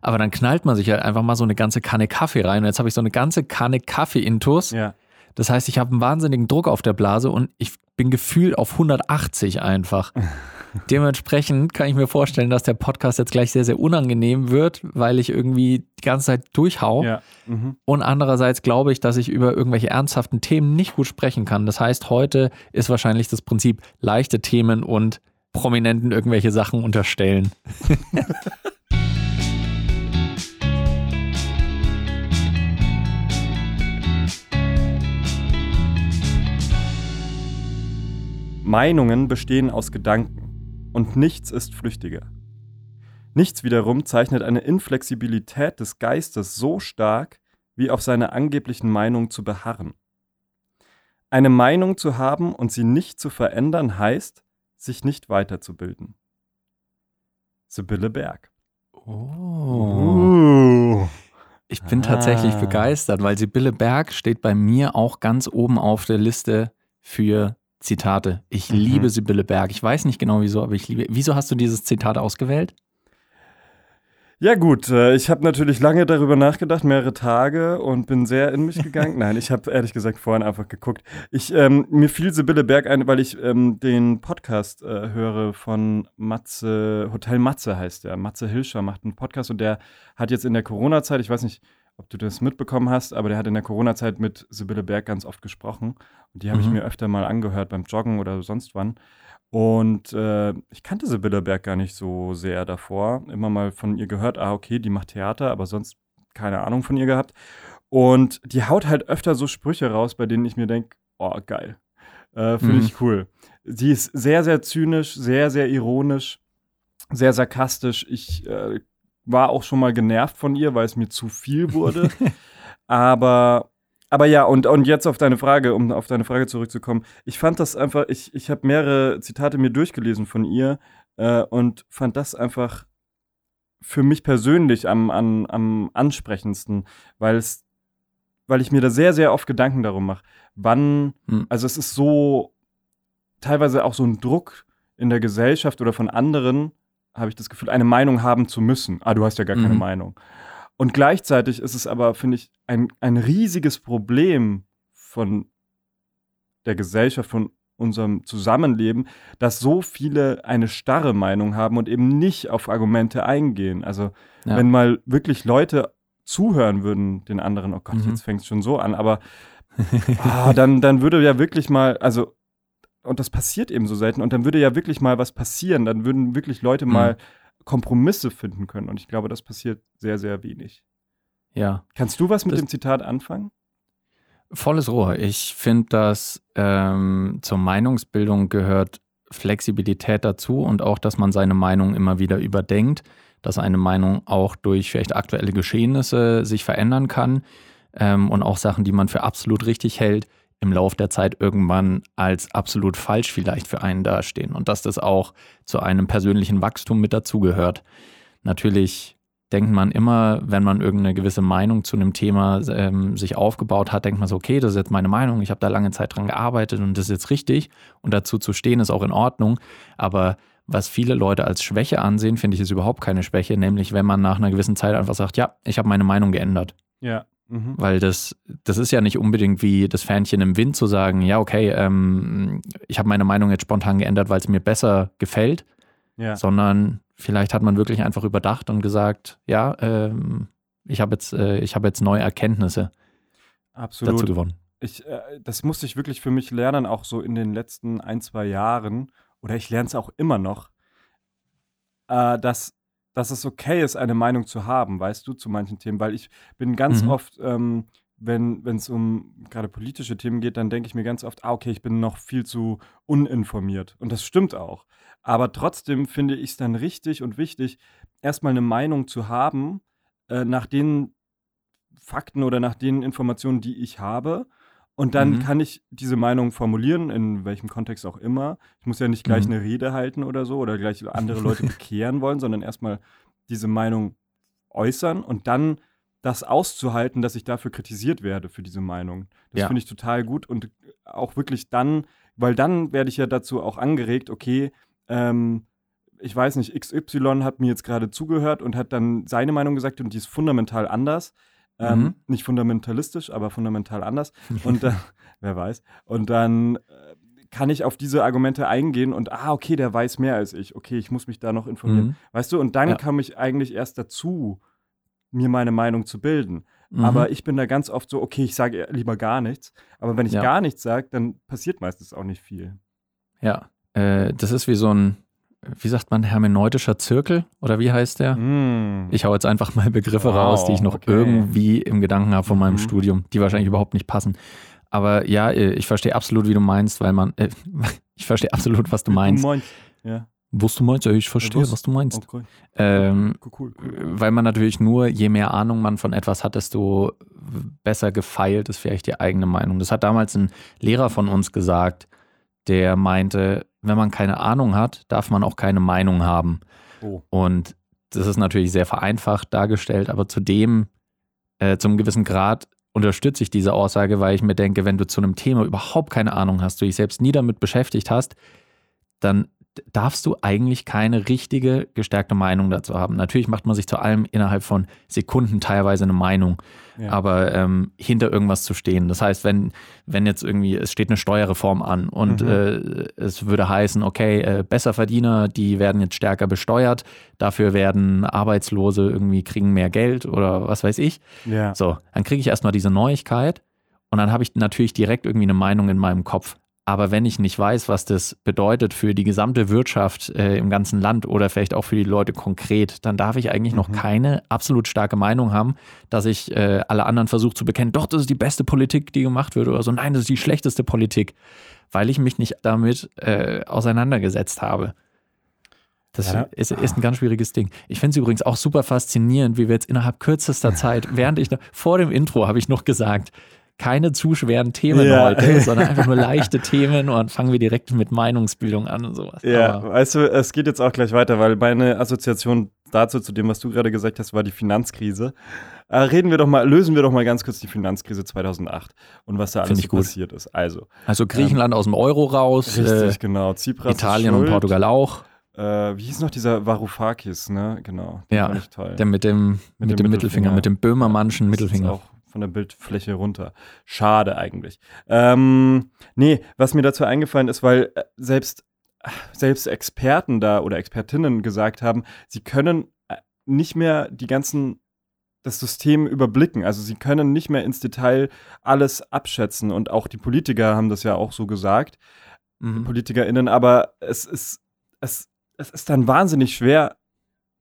aber dann knallt man sich halt einfach mal so eine ganze Kanne Kaffee rein. Und jetzt habe ich so eine ganze Kanne Kaffee intus. Ja. Das heißt, ich habe einen wahnsinnigen Druck auf der Blase und ich bin gefühlt auf 180 einfach. Dementsprechend kann ich mir vorstellen, dass der Podcast jetzt gleich sehr, sehr unangenehm wird, weil ich irgendwie die ganze Zeit durchhau. Ja. Mhm. Und andererseits glaube ich, dass ich über irgendwelche ernsthaften Themen nicht gut sprechen kann. Das heißt, heute ist wahrscheinlich das Prinzip leichte Themen und Prominenten irgendwelche Sachen unterstellen. Meinungen bestehen aus Gedanken und nichts ist flüchtiger. Nichts wiederum zeichnet eine Inflexibilität des Geistes so stark, wie auf seiner angeblichen Meinung zu beharren. Eine Meinung zu haben und sie nicht zu verändern heißt, sich nicht weiterzubilden. Sibylle Berg. Oh. Ich bin tatsächlich Ah. begeistert, weil Sibylle Berg steht bei mir auch ganz oben auf der Liste für Zitate. Ich Mhm. liebe Sibylle Berg. Ich weiß nicht genau wieso, aber ich liebe. Wieso hast du dieses Zitat ausgewählt? Ja gut, äh, ich habe natürlich lange darüber nachgedacht, mehrere Tage und bin sehr in mich gegangen. Nein, ich habe ehrlich gesagt vorhin einfach geguckt. Ich, ähm, mir fiel Sibylle Berg ein, weil ich ähm, den Podcast äh, höre von Matze, Hotel Matze heißt der. Matze Hilscher macht einen Podcast und der hat jetzt in der Corona-Zeit, ich weiß nicht, ob du das mitbekommen hast, aber der hat in der Corona-Zeit mit Sibylle Berg ganz oft gesprochen. Und die habe ich Mhm. mir öfter mal angehört beim Joggen oder sonst wann. Und äh, ich kannte Sibylle Berg gar nicht so sehr davor. Immer mal von ihr gehört, ah, okay, die macht Theater, aber sonst keine Ahnung von ihr gehabt. Und die haut halt öfter so Sprüche raus, bei denen ich mir denke, oh, geil. Äh, Finde Mhm. ich cool. Sie ist sehr, sehr zynisch, sehr, sehr ironisch, sehr sarkastisch. Ich äh, war auch schon mal genervt von ihr, weil es mir zu viel wurde. aber, aber ja, und, und jetzt auf deine Frage, um auf deine Frage zurückzukommen. Ich fand das einfach, ich, ich habe mehrere Zitate mir durchgelesen von ihr äh, und fand das einfach für mich persönlich am, am, am ansprechendsten, weil es, weil ich mir da sehr, sehr oft Gedanken darum mache, wann, Hm. also es ist so teilweise auch so ein Druck in der Gesellschaft oder von anderen, habe ich das Gefühl, eine Meinung haben zu müssen. Ah, du hast ja gar keine Mhm. Meinung. Und gleichzeitig ist es aber, finde ich, ein, ein riesiges Problem von der Gesellschaft, von unserem Zusammenleben, dass so viele eine starre Meinung haben und eben nicht auf Argumente eingehen. Also Ja. wenn mal wirklich Leute zuhören würden, den anderen, oh Gott, Mhm. jetzt fängt es schon so an, aber ah, dann, dann würde ja wirklich mal, also, und das passiert eben so selten, und dann würde ja wirklich mal was passieren, dann würden wirklich Leute Mhm. mal Kompromisse finden können. Und ich glaube, das passiert sehr, sehr wenig. Ja. Kannst du was mit Das- dem Zitat anfangen? Volles Rohr. Ich finde, dass ähm, zur Meinungsbildung gehört Flexibilität dazu und auch, dass man seine Meinung immer wieder überdenkt, dass eine Meinung auch durch vielleicht aktuelle Geschehnisse sich verändern kann ähm, und auch Sachen, die man für absolut richtig hält, im Lauf der Zeit irgendwann als absolut falsch vielleicht für einen dastehen und dass das auch zu einem persönlichen Wachstum mit dazugehört. Natürlich denkt man immer, wenn man irgendeine gewisse Meinung zu einem Thema ähm, sich aufgebaut hat, denkt man so, okay, das ist jetzt meine Meinung, ich habe da lange Zeit dran gearbeitet und das ist jetzt richtig und dazu zu stehen ist auch in Ordnung. Aber was viele Leute als Schwäche ansehen, finde ich, ist überhaupt keine Schwäche, nämlich wenn man nach einer gewissen Zeit einfach sagt, ja, ich habe meine Meinung geändert. Ja. Mhm. Weil das, das ist ja nicht unbedingt wie das Fähnchen im Wind zu sagen, ja, okay, ähm, ich habe meine Meinung jetzt spontan geändert, weil es mir besser gefällt, Ja. sondern vielleicht hat man wirklich einfach überdacht und gesagt, ja, ähm, ich habe jetzt, äh, ich habe jetzt neue Erkenntnisse dazu Absolut. gewonnen. Ich, äh, das musste ich wirklich für mich lernen, auch so in den letzten ein, zwei Jahren. Oder ich lerne es auch immer noch, äh, dass, dass es okay ist, eine Meinung zu haben, weißt du, zu manchen Themen. Weil ich bin ganz Mhm. oft, ähm, wenn es um gerade politische Themen geht, dann denke ich mir ganz oft, ah, okay, ich bin noch viel zu uninformiert. Und das stimmt auch. Aber trotzdem finde ich es dann richtig und wichtig, erstmal eine Meinung zu haben, äh, nach den Fakten oder nach den Informationen, die ich habe. Und dann Mhm. kann ich diese Meinung formulieren, in welchem Kontext auch immer. Ich muss ja nicht gleich Mhm. eine Rede halten oder so oder gleich andere Leute bekehren wollen, sondern erstmal diese Meinung äußern und dann das auszuhalten, dass ich dafür kritisiert werde für diese Meinung. Das Ja. finde ich total gut und auch wirklich dann, weil dann werde ich ja dazu auch angeregt, okay, ähm, ich weiß nicht, XY hat mir jetzt gerade zugehört und hat dann seine Meinung gesagt und die ist fundamental anders. Ähm, Mhm. Nicht fundamentalistisch, aber fundamental anders. Und dann, wer weiß. Und dann äh, kann ich auf diese Argumente eingehen und, ah, okay, der weiß mehr als ich. Okay, ich muss mich da noch informieren. Mhm. Weißt du, und dann Ja. kam ich eigentlich erst dazu, mir meine Meinung zu bilden. Mhm. Aber ich bin da ganz oft so, okay, ich sage lieber gar nichts. Aber wenn ich Ja. gar nichts sage, dann passiert meistens auch nicht viel. Ja, äh, das ist wie so ein, wie sagt man, hermeneutischer Zirkel oder wie heißt der? Mm. Ich hau jetzt einfach mal Begriffe Wow, raus, die ich noch okay. irgendwie im Gedanken habe von meinem Mhm. Studium, die wahrscheinlich überhaupt nicht passen. Aber ja, äh, ich verstehe absolut, wie du meinst, weil man, äh, ich verstehe absolut, was du meinst. Moin. Ja, Was du meinst, ja, ich verstehe, was- was du meinst. okay. Ähm, Cool, cool, cool. weil man natürlich nur, je mehr Ahnung man von etwas hat, desto besser gefeilt ist vielleicht die eigene Meinung. Das hat damals ein Lehrer von uns gesagt, der meinte, wenn man keine Ahnung hat, darf man auch keine Meinung haben. Oh. Und das ist natürlich sehr vereinfacht dargestellt, aber zudem, äh, zum gewissen Grad unterstütze ich diese Aussage, weil ich mir denke, wenn du zu einem Thema überhaupt keine Ahnung hast, du dich selbst nie damit beschäftigt hast, dann darfst du eigentlich keine richtige gestärkte Meinung dazu haben. Natürlich macht man sich zu allem innerhalb von Sekunden teilweise eine Meinung, Ja. aber ähm, hinter irgendwas zu stehen. Das heißt, wenn, wenn jetzt irgendwie, es steht eine Steuerreform an und Mhm. äh, es würde heißen, okay, äh, Besserverdiener, die werden jetzt stärker besteuert, dafür werden Arbeitslose irgendwie kriegen mehr Geld oder was weiß ich. ja. So, dann kriege ich erstmal diese Neuigkeit und dann habe ich natürlich direkt irgendwie eine Meinung in meinem Kopf. Aber wenn ich nicht weiß, was das bedeutet für die gesamte Wirtschaft äh, im ganzen Land oder vielleicht auch für die Leute konkret, dann darf ich eigentlich noch Mhm. keine absolut starke Meinung haben, dass ich äh, alle anderen versuche zu bekennen, doch, das ist die beste Politik, die gemacht wird oder so. Nein, das ist die schlechteste Politik, weil ich mich nicht damit äh, auseinandergesetzt habe. Das Ja, ist, ist ein ganz schwieriges Ding. Ich finde es übrigens auch super faszinierend, wie wir jetzt innerhalb kürzester Zeit, während ich noch, vor dem Intro habe ich noch gesagt, keine zu schweren Themen Ja. heute, sondern einfach nur leichte Themen und fangen wir direkt mit Meinungsbildung an und sowas. Ja, Aber, weißt du, es geht jetzt auch gleich weiter, weil meine Assoziation dazu, zu dem, was du gerade gesagt hast, war die Finanzkrise. Äh, reden wir doch mal, lösen wir doch mal ganz kurz die Finanzkrise 2008 und was da alles so passiert ist. Also, also Griechenland aus dem Euro raus, richtig, äh, genau. Tsipras Italien und. Portugal auch. Äh, wie hieß noch dieser Varoufakis, ne? Genau. Ja. Der mit dem, mit Mit dem, dem Mittelfinger, Mittelfinger. mit dem Böhmermannschen Mittelfinger. auch von der Bildfläche runter. Schade eigentlich. Ähm, nee, was mir dazu eingefallen ist, weil äh, selbst, selbst Experten da oder Expertinnen gesagt haben, sie können äh, nicht mehr die ganzen das System überblicken. Also sie können nicht mehr ins Detail alles abschätzen. Und auch die Politiker haben das ja auch so gesagt, Mhm. PolitikerInnen, aber es ist, es, es ist dann wahnsinnig schwer,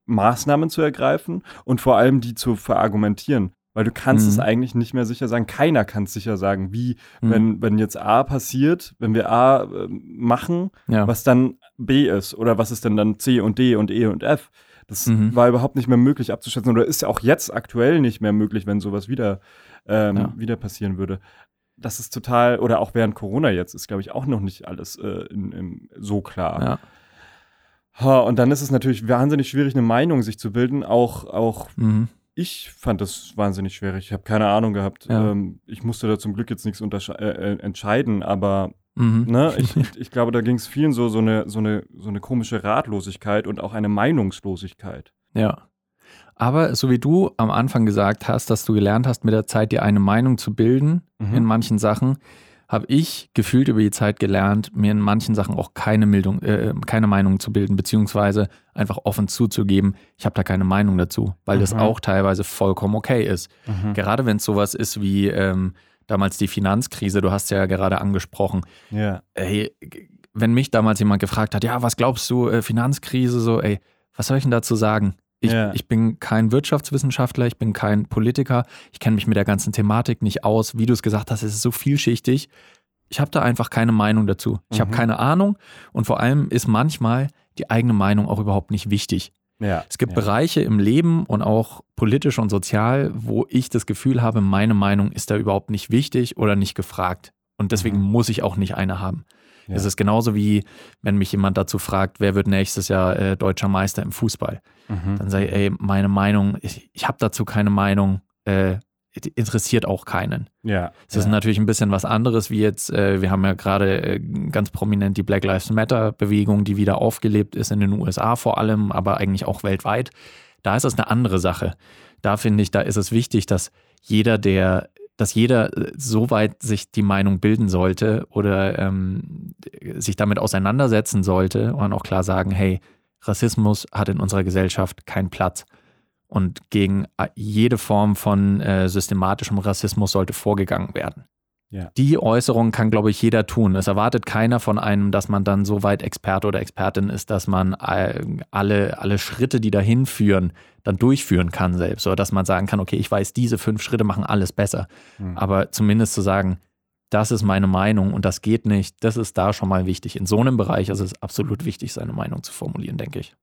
Maßnahmen zu ergreifen und vor allem die zu verargumentieren. Weil du kannst Mhm. es eigentlich nicht mehr sicher sagen. Keiner kann es sicher sagen, wie, Mhm. wenn, wenn jetzt A passiert, wenn wir A äh, machen, ja. was dann B ist oder was ist denn dann C und D und E und F. Das Mhm. war überhaupt nicht mehr möglich abzuschätzen oder ist ja auch jetzt aktuell nicht mehr möglich, wenn sowas wieder, ähm, Ja. wieder passieren würde. Das ist total, oder auch während Corona jetzt ist, glaube ich, auch noch nicht alles äh, in, in, so klar. ja. Ha, und dann ist es natürlich wahnsinnig schwierig, eine Meinung sich zu bilden. Auch, auch Mhm. Ich fand das wahnsinnig schwierig. Ich habe keine Ahnung gehabt. Ja. Ähm, ich musste da zum Glück jetzt nichts äh, äh, entscheiden, aber Mhm. ne, ich, ich glaube, da ging es vielen so, so, eine, so, eine, so eine komische Ratlosigkeit und auch eine Meinungslosigkeit. Ja. Aber so wie du am Anfang gesagt hast, dass du gelernt hast, mit der Zeit dir eine Meinung zu bilden Mhm. in manchen Sachen, habe ich gefühlt über die Zeit gelernt, mir in manchen Sachen auch keine, Mildung, äh, keine Meinung zu bilden, beziehungsweise einfach offen zuzugeben, ich habe da keine Meinung dazu, weil das Mhm. auch teilweise vollkommen okay ist. Gerade wenn es sowas ist wie ähm, damals die Finanzkrise, du hast ja gerade angesprochen, Ja. ey, wenn mich damals jemand gefragt hat, ja, was glaubst du, äh, Finanzkrise, so, ey, was soll ich denn dazu sagen? Ich, Ja. ich bin kein Wirtschaftswissenschaftler, ich bin kein Politiker, ich kenne mich mit der ganzen Thematik nicht aus. Wie du es gesagt hast, es ist so vielschichtig. Ich habe da einfach keine Meinung dazu. Ich habe Mhm. keine Ahnung und vor allem ist manchmal die eigene Meinung auch überhaupt nicht wichtig. ja. Es gibt ja. Bereiche im Leben und auch politisch und sozial, wo ich das Gefühl habe, meine Meinung ist da überhaupt nicht wichtig oder nicht gefragt. Und deswegen Mhm. muss ich auch nicht eine haben. Ja. Es ist genauso wie, wenn mich jemand dazu fragt, wer wird nächstes Jahr äh, deutscher Meister im Fußball. Mhm. Dann sage ich, ey, meine Meinung, ich, ich habe dazu keine Meinung. Äh, interessiert auch keinen. Ja. Das ist ja. natürlich ein bisschen was anderes, wie jetzt, äh, wir haben ja gerade äh, ganz prominent die Black Lives Matter-Bewegung, die wieder aufgelebt ist in den USA vor allem, aber eigentlich auch weltweit. Da ist es eine andere Sache. Da finde ich, da ist es wichtig, dass jeder, der, dass jeder äh, so weit sich die Meinung bilden sollte oder ähm, sich damit auseinandersetzen sollte und auch klar sagen, hey, Rassismus hat in unserer Gesellschaft keinen Platz. Und gegen äh, jede Form von äh, systematischem Rassismus sollte vorgegangen werden. Ja. Die Äußerung kann, glaube ich, jeder tun. Es erwartet keiner von einem, dass man dann so weit Experte oder Expertin ist, dass man alle, alle Schritte, die dahin führen, dann durchführen kann selbst. Oder dass man sagen kann, okay, ich weiß, diese fünf Schritte machen alles besser. Mhm. Aber zumindest zu sagen, das ist meine Meinung und das geht nicht, das ist da schon mal wichtig. In so einem Bereich ist es absolut wichtig, seine Meinung zu formulieren, denke ich.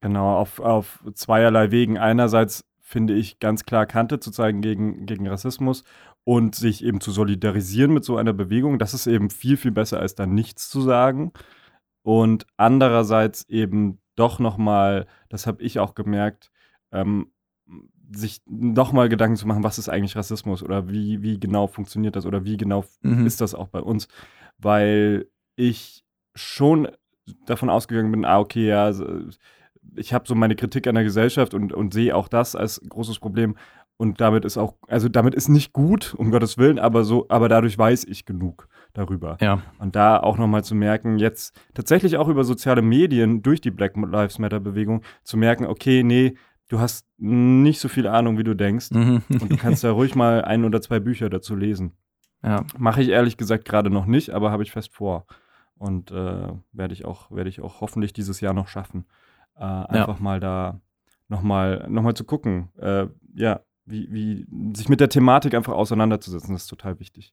Genau, auf, auf zweierlei Wegen. Einerseits finde ich ganz klar Kante zu zeigen gegen, gegen Rassismus und sich eben zu solidarisieren mit so einer Bewegung. Das ist eben viel, viel besser, als da nichts zu sagen. Und andererseits eben doch nochmal, das habe ich auch gemerkt, ähm, sich nochmal Gedanken zu machen, was ist eigentlich Rassismus oder wie, wie genau funktioniert das oder wie genau Mhm. ist das auch bei uns. Weil ich schon davon ausgegangen bin, ah, okay, ja, ich habe so meine Kritik an der Gesellschaft und, und sehe auch das als großes Problem. Und damit ist auch, also damit ist nicht gut, um Gottes Willen, aber so, aber dadurch weiß ich genug darüber. Ja, Und da auch nochmal zu merken, jetzt tatsächlich auch über soziale Medien durch die Black Lives Matter Bewegung zu merken, okay, nee, du hast nicht so viel Ahnung, wie du denkst. mhm. Und du kannst da ruhig mal ein oder zwei Bücher dazu lesen. ja. Mache ich ehrlich gesagt gerade noch nicht, aber habe ich fest vor. Und äh, werde ich auch, werde ich auch hoffentlich dieses Jahr noch schaffen. Äh, einfach mal da nochmal noch mal zu gucken, äh, ja, wie, wie sich mit der Thematik einfach auseinanderzusetzen, das ist total wichtig.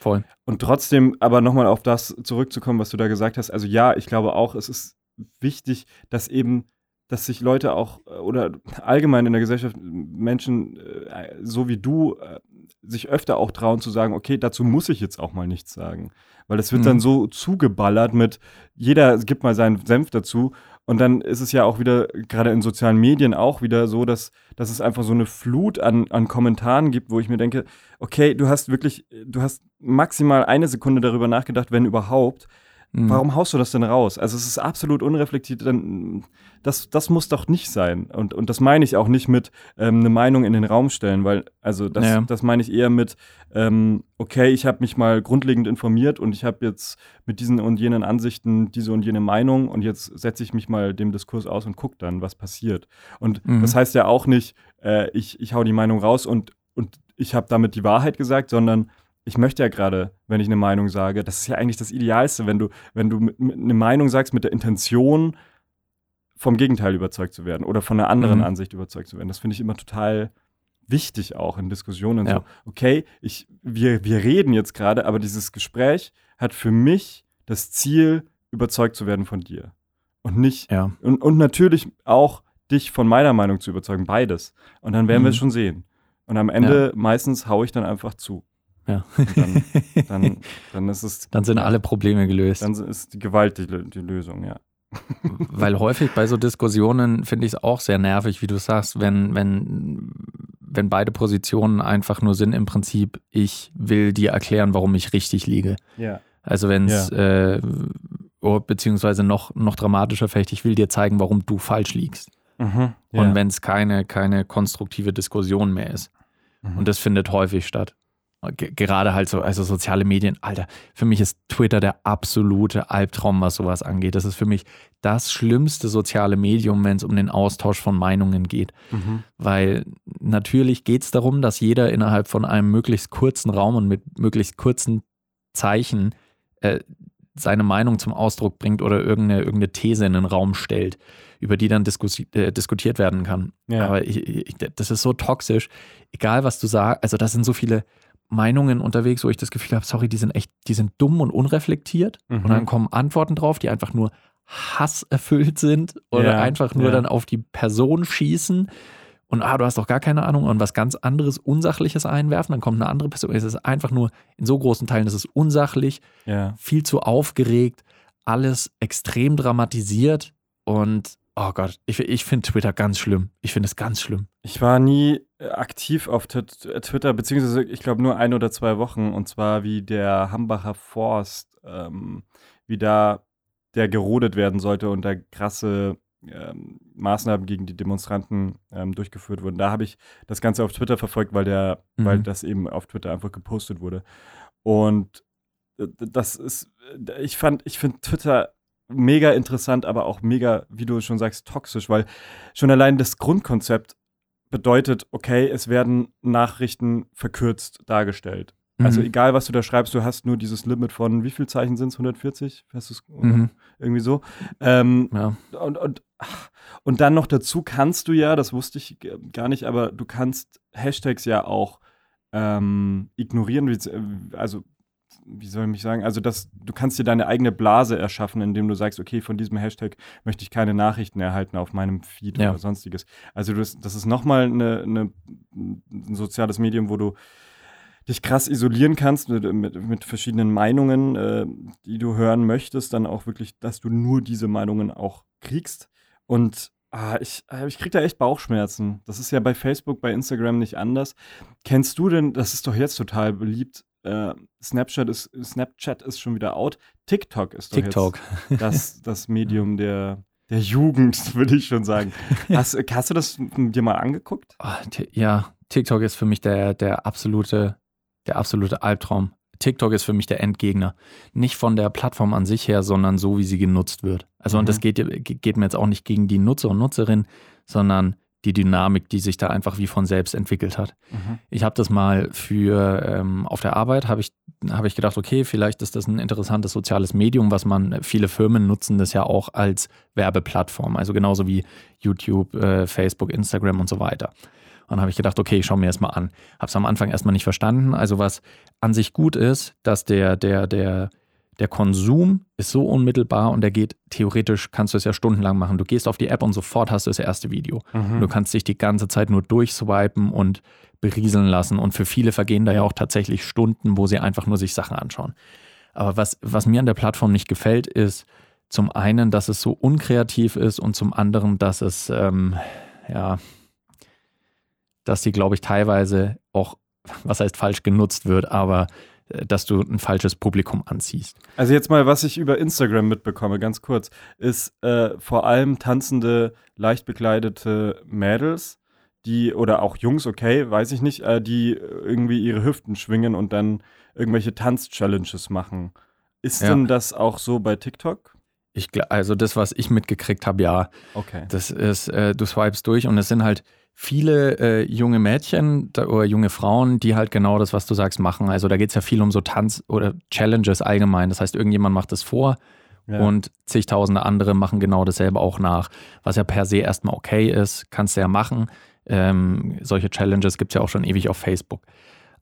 voll. Und trotzdem aber nochmal auf das zurückzukommen, was du da gesagt hast. Also ja, ich glaube auch, es ist wichtig, dass eben, dass sich Leute auch äh, oder allgemein in der Gesellschaft Menschen äh, so wie du äh, sich öfter auch trauen zu sagen, okay, dazu muss ich jetzt auch mal nichts sagen. Weil es wird Mhm. dann so zugeballert mit, jeder gibt mal seinen Senf dazu. Und dann ist es ja auch wieder, gerade in sozialen Medien auch wieder so, dass, dass es einfach so eine Flut an, an Kommentaren gibt, wo ich mir denke, okay, du hast wirklich, du hast maximal eine Sekunde darüber nachgedacht, wenn überhaupt. Mhm. Warum haust du das denn raus? Also es ist absolut unreflektiert. Dann, das, das muss doch nicht sein. Und, und das meine ich auch nicht mit ähm, eine Meinung in den Raum stellen, weil, also das, Ja. das meine ich eher mit, ähm, okay, ich habe mich mal grundlegend informiert und ich habe jetzt mit diesen und jenen Ansichten diese und jene Meinung und jetzt setze ich mich mal dem Diskurs aus und gucke dann, was passiert. Und Mhm. das heißt ja auch nicht, äh, ich, ich hau die Meinung raus und, und ich habe damit die Wahrheit gesagt, sondern ich möchte ja gerade, wenn ich eine Meinung sage, das ist ja eigentlich das Idealste, wenn du, wenn du mit, mit eine Meinung sagst mit der Intention, vom Gegenteil überzeugt zu werden oder von einer anderen Mhm. Ansicht überzeugt zu werden. Das finde ich immer total wichtig auch in Diskussionen. Ja. So, okay, ich, wir, wir reden jetzt gerade, aber dieses Gespräch hat für mich das Ziel, überzeugt zu werden von dir. Und nicht, Ja, und, und natürlich auch dich von meiner Meinung zu überzeugen, beides. Und dann werden wir Mhm. es schon sehen. Und am Ende meistens haue ich dann einfach zu. Ja. Dann, dann, dann ist es. Dann sind alle Probleme gelöst. Dann ist die Gewalt die, die Lösung, ja. Weil häufig bei so Diskussionen finde ich es auch sehr nervig, wie du sagst, wenn, wenn, wenn beide Positionen einfach nur sind, im Prinzip, ich will dir erklären, warum ich richtig liege. Ja. Also wenn es, äh, oh, beziehungsweise noch, noch dramatischer vielleicht, ich will dir zeigen, warum du falsch liegst. Mhm. Und wenn es keine, keine konstruktive Diskussion mehr ist. Mhm. Und das findet häufig statt. Ge- Gerade halt so, also soziale Medien, Alter, für mich ist Twitter der absolute Albtraum, was sowas angeht. Das ist für mich das schlimmste soziale Medium, wenn es um den Austausch von Meinungen geht. Mhm. Weil natürlich geht es darum, dass jeder innerhalb von einem möglichst kurzen Raum und mit möglichst kurzen Zeichen äh, seine Meinung zum Ausdruck bringt oder irgendeine, irgendeine These in den Raum stellt, über die dann äh, diskutiert werden kann. Ja. Aber ich, ich, das ist so toxisch. Egal, was du sagst, also da sind so viele Meinungen unterwegs, wo ich das Gefühl habe, sorry, die sind echt, die sind dumm und unreflektiert. Mhm. Und dann kommen Antworten drauf, die einfach nur hasserfüllt sind oder Ja, einfach nur ja. dann auf die Person schießen. Und ah, du hast doch gar keine Ahnung und was ganz anderes, Unsachliches einwerfen, dann kommt eine andere Person. Es ist einfach nur, in so großen Teilen ist es unsachlich, Ja. viel zu aufgeregt, alles extrem dramatisiert und oh Gott, ich, ich finde Twitter ganz schlimm. Ich finde es ganz schlimm. Ich war nie aktiv auf Twitter, beziehungsweise ich glaube nur ein oder zwei Wochen, und zwar wie der Hambacher Forst, ähm, wie da der gerodet werden sollte und da krasse ähm, Maßnahmen gegen die Demonstranten ähm, durchgeführt wurden. Da habe ich das Ganze auf Twitter verfolgt, weil der, mhm. weil das eben auf Twitter einfach gepostet wurde. Und äh, das ist, äh, ich fand, ich finde Twitter mega interessant, aber auch mega, wie du schon sagst, toxisch, weil schon allein das Grundkonzept bedeutet, okay, es werden Nachrichten verkürzt dargestellt. Also mhm. egal, was du da schreibst, du hast nur dieses Limit von, wie viel Zeichen sind es? 140? Hast du mhm. Irgendwie so. Ähm, ja. und, und, und dann noch dazu kannst du ja, das wusste ich gar nicht, aber du kannst Hashtags ja auch ähm, ignorieren, also wie soll ich mich sagen, also das, du kannst dir deine eigene Blase erschaffen, indem du sagst, okay, von diesem Hashtag möchte ich keine Nachrichten erhalten auf meinem Feed ja. oder sonstiges. Also das, das ist nochmal eine, eine, ein soziales Medium, wo du dich krass isolieren kannst mit, mit, mit verschiedenen Meinungen, äh, die du hören möchtest, dann auch wirklich, dass du nur diese Meinungen auch kriegst. Und ah, ich, äh, ich krieg da echt Bauchschmerzen. Das ist ja bei Facebook, bei Instagram nicht anders. Kennst du denn, das ist doch jetzt total beliebt, äh, Snapchat, ist, Snapchat ist schon wieder out. TikTok ist doch TikTok. das, das Medium der, der Jugend, würde ich schon sagen. Hast, hast du das dir mal angeguckt? Oh, ja, TikTok ist für mich der, der absolute, der absolute Albtraum. TikTok ist für mich der Endgegner. Nicht von der Plattform an sich her, sondern so, wie sie genutzt wird. Also, mhm. und das geht, geht mir jetzt auch nicht gegen die Nutzer und Nutzerinnen, sondern die Dynamik, die sich da einfach wie von selbst entwickelt hat. Mhm. Ich habe das mal für ähm, auf der Arbeit, habe ich, hab ich gedacht, okay, vielleicht ist das ein interessantes soziales Medium, was man, viele Firmen nutzen das ja auch als Werbeplattform, also genauso wie YouTube, äh, Facebook, Instagram und so weiter. Und dann habe ich gedacht, okay, ich schaue mir das mal an. Habe es am Anfang erstmal nicht verstanden. Also was an sich gut ist, dass der, der, der der Konsum ist so unmittelbar und der geht theoretisch, kannst du es ja stundenlang machen. Du gehst auf die App und sofort hast du das erste Video. Mhm. Du kannst dich die ganze Zeit nur durchswipen und berieseln lassen. Und für viele vergehen da ja auch tatsächlich Stunden, wo sie einfach nur sich Sachen anschauen. Aber was, was mir an der Plattform nicht gefällt, ist zum einen, dass es so unkreativ ist und zum anderen, dass es, ähm, ja, dass die, glaube ich, teilweise auch, was heißt falsch genutzt wird, aber dass du ein falsches Publikum anziehst. Also jetzt mal, was ich über Instagram mitbekomme, ganz kurz, ist äh, vor allem tanzende, leicht bekleidete Mädels, die, oder auch Jungs, okay, weiß ich nicht, äh, die irgendwie ihre Hüften schwingen und dann irgendwelche Tanz-Challenges machen. Ist ja. denn das auch so bei TikTok? Ich, also das, was ich mitgekriegt habe, ja. Okay. Das ist, äh, du swipest durch und es sind halt viele äh, junge Mädchen oder junge Frauen, die halt genau das, was du sagst, machen. Also da geht es ja viel um so Tanz oder Challenges allgemein. Das heißt, irgendjemand macht das vor ja. und zigtausende andere machen genau dasselbe auch nach. Was ja per se erstmal okay ist, kannst du ja machen. Ähm, solche Challenges gibt es ja auch schon ewig auf Facebook.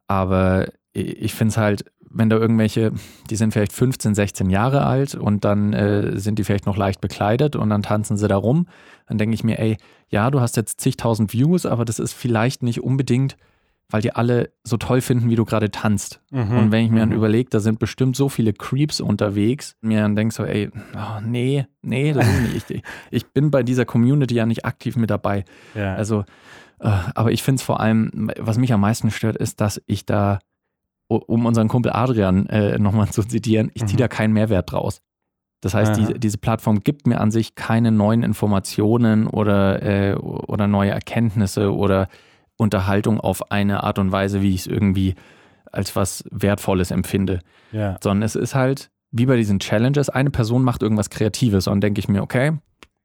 Aber ich finde es halt, wenn da irgendwelche, die sind vielleicht 15, 16 Jahre alt und dann äh, sind die vielleicht noch leicht bekleidet und dann tanzen sie da rum, dann denke ich mir, ey, ja, du hast jetzt zigtausend Views, aber das ist vielleicht nicht unbedingt, weil die alle so toll finden, wie du gerade tanzt. Mhm, und wenn ich mir dann mhm. überlege, da sind bestimmt so viele Creeps unterwegs, mir dann denkst so, ey, oh, nee, nee, das ist nicht. Ich, ich bin bei dieser Community ja nicht aktiv mit dabei. Ja. Also, äh, aber ich finde es vor allem, was mich am meisten stört, ist, dass ich da um unseren Kumpel Adrian äh, nochmal zu zitieren, ich ziehe mhm. da keinen Mehrwert draus. Das heißt, die, diese Plattform gibt mir an sich keine neuen Informationen oder, äh, oder neue Erkenntnisse oder Unterhaltung auf eine Art und Weise, wie ich es irgendwie als was Wertvolles empfinde. Ja. Sondern es ist halt wie bei diesen Challenges, eine Person macht irgendwas Kreatives und dann denke ich mir, okay,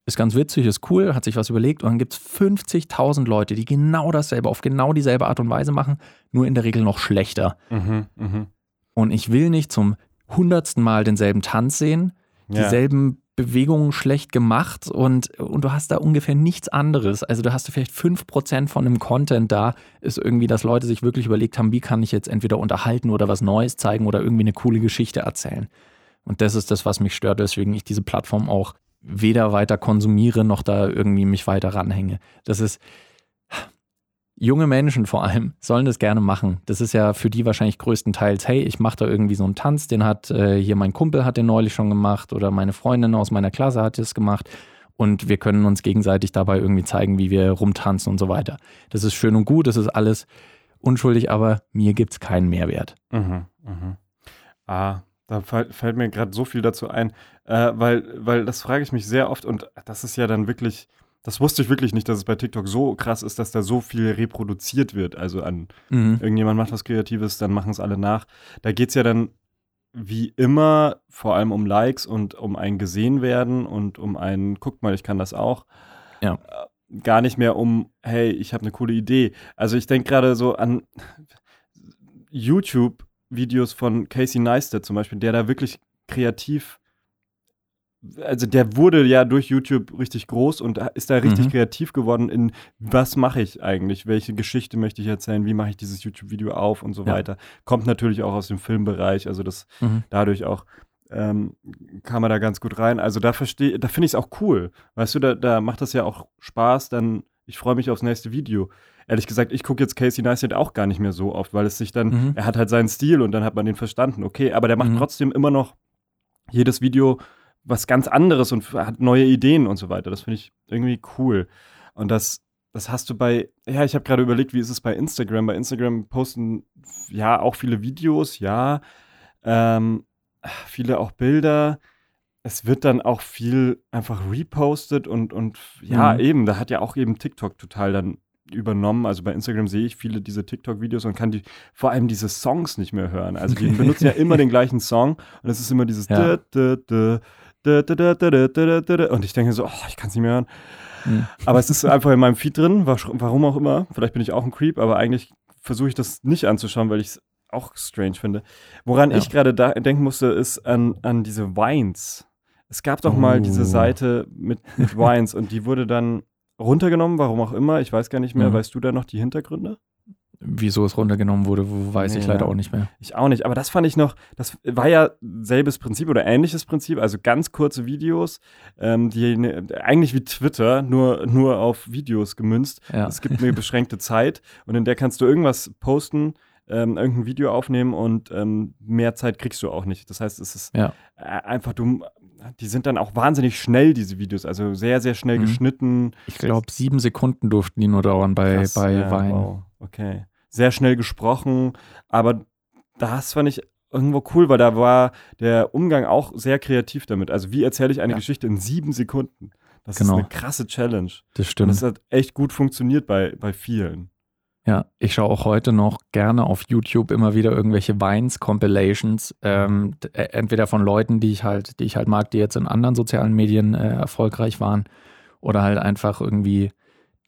ist ganz witzig, ist cool, hat sich was überlegt und dann gibt es 50.000 Leute, die genau dasselbe auf genau dieselbe Art und Weise machen, nur in der Regel noch schlechter. Mhm, mh. Und ich will nicht zum hundertsten Mal denselben Tanz sehen, dieselben ja. Bewegungen schlecht gemacht und, und du hast da ungefähr nichts anderes. Also du hast vielleicht 5% von dem Content da, ist irgendwie, dass Leute sich wirklich überlegt haben, wie kann ich jetzt entweder unterhalten oder was Neues zeigen oder irgendwie eine coole Geschichte erzählen. Und das ist das, was mich stört, weswegen ich diese Plattform auch weder weiter konsumiere noch da irgendwie mich weiter ranhänge. Das ist junge Menschen vor allem sollen das gerne machen. Das ist ja für die wahrscheinlich größtenteils, hey, ich mache da irgendwie so einen Tanz, den hat äh, hier mein Kumpel hat den neulich schon gemacht oder meine Freundin aus meiner Klasse hat das gemacht und wir können uns gegenseitig dabei irgendwie zeigen, wie wir rumtanzen und so weiter. Das ist schön und gut, das ist alles unschuldig, aber mir gibt es keinen Mehrwert. Mhm, mhm. Ah, da fällt mir gerade so viel dazu ein, äh, weil, weil das frage ich mich sehr oft und das ist ja dann wirklich, das wusste ich wirklich nicht, dass es bei TikTok so krass ist, dass da so viel reproduziert wird. Also an mhm. irgendjemand macht was Kreatives, dann machen es alle nach. Da geht es ja dann wie immer vor allem um Likes und um ein gesehen werden und um ein, guckt mal, ich kann das auch. Ja. Äh, gar nicht mehr um, hey, ich habe eine coole Idee. Also ich denke gerade so an YouTube-Videos von Casey Neistat zum Beispiel, der da wirklich kreativ also der wurde ja durch YouTube richtig groß und ist da richtig mhm. kreativ geworden in was mache ich eigentlich, welche Geschichte möchte ich erzählen, wie mache ich dieses YouTube-Video auf und so ja. weiter. Kommt natürlich auch aus dem Filmbereich, also das mhm. dadurch auch ähm, kam er da ganz gut rein. Also da verstehe, da finde ich es auch cool. Weißt du, da, da macht das ja auch Spaß, dann ich freue mich aufs nächste Video. Ehrlich gesagt, ich gucke jetzt Casey Neistat auch gar nicht mehr so oft, weil es sich dann, mhm. er hat halt seinen Stil und dann hat man den verstanden. Okay, aber der macht mhm. trotzdem immer noch jedes Video was ganz anderes und hat neue Ideen und so weiter. Das finde ich irgendwie cool. Und das, das hast du bei, ja, ich habe gerade überlegt, wie ist es bei Instagram? Bei Instagram posten ja auch viele Videos, ja, ähm, viele auch Bilder. Es wird dann auch viel einfach repostet und, und ja, mhm. eben, da hat ja auch eben TikTok total dann übernommen. Also bei Instagram sehe ich viele diese TikTok-Videos und kann die vor allem diese Songs nicht mehr hören. Also die benutzen ja immer den gleichen Song und es ist immer dieses ja. Und ich denke so, oh, ich kann es nicht mehr hören. Mhm. Aber es ist einfach in meinem Feed drin, warum auch immer. Vielleicht bin ich auch ein Creep, aber eigentlich versuche ich das nicht anzuschauen, weil ich es auch strange finde. Woran ja. ich gerade denken musste, ist an, an diese Wines. Es gab doch mal diese oh. Seite mit, mit Wines und die wurde dann runtergenommen, warum auch immer. Ich weiß gar nicht mehr. Mhm. Weißt du da noch die Hintergründe? Wieso es runtergenommen wurde, weiß nee, ich leider ja. auch nicht mehr. Ich auch nicht, aber das fand ich noch, das war ja selbes Prinzip oder ähnliches Prinzip, also ganz kurze Videos, ähm, die ne, eigentlich wie Twitter, nur, nur auf Videos gemünzt. Ja. Es gibt eine beschränkte Zeit und in der kannst du irgendwas posten, ähm, irgendein Video aufnehmen und ähm, mehr Zeit kriegst du auch nicht. Das heißt, es ist ja. Einfach, du, die sind dann auch wahnsinnig schnell, diese Videos, also sehr, sehr schnell mhm. geschnitten. Ich glaube, sieben Sekunden durften die nur dauern bei, Krass, bei ja, Wein. Wow. Okay. Sehr schnell gesprochen, aber das fand ich irgendwo cool, weil da war der Umgang auch sehr kreativ damit. Also, wie erzähle ich eine ja. Geschichte in sieben Sekunden? Das genau. ist eine krasse Challenge. Das stimmt. Und das hat echt gut funktioniert bei, bei vielen. Ja, ich schaue auch heute noch gerne auf YouTube immer wieder irgendwelche Vines-Compilations, ähm, äh, entweder von Leuten, die ich halt, die ich halt mag, die jetzt in anderen sozialen Medien äh, erfolgreich waren, oder halt einfach irgendwie,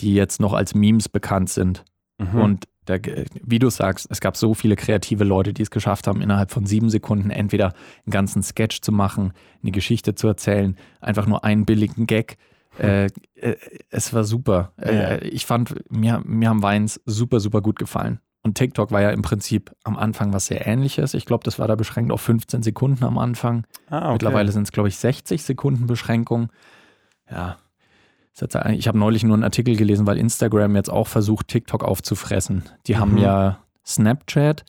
die jetzt noch als Memes bekannt sind. Mhm. Und der, wie du sagst, es gab so viele kreative Leute, die es geschafft haben, innerhalb von sieben Sekunden entweder einen ganzen Sketch zu machen, eine Geschichte zu erzählen, einfach nur einen billigen Gag äh, äh, es war super. Äh, ich fand, mir, mir haben Weins super, super gut gefallen. Und TikTok war ja im Prinzip am Anfang was sehr ähnliches. Ich glaube, das war da beschränkt auf 15 Sekunden am Anfang. Ah, okay. Mittlerweile sind es, glaube ich, 60 Sekunden Beschränkung. Ja. Ich habe neulich nur einen Artikel gelesen, weil Instagram jetzt auch versucht, TikTok aufzufressen. Die mhm. haben ja Snapchat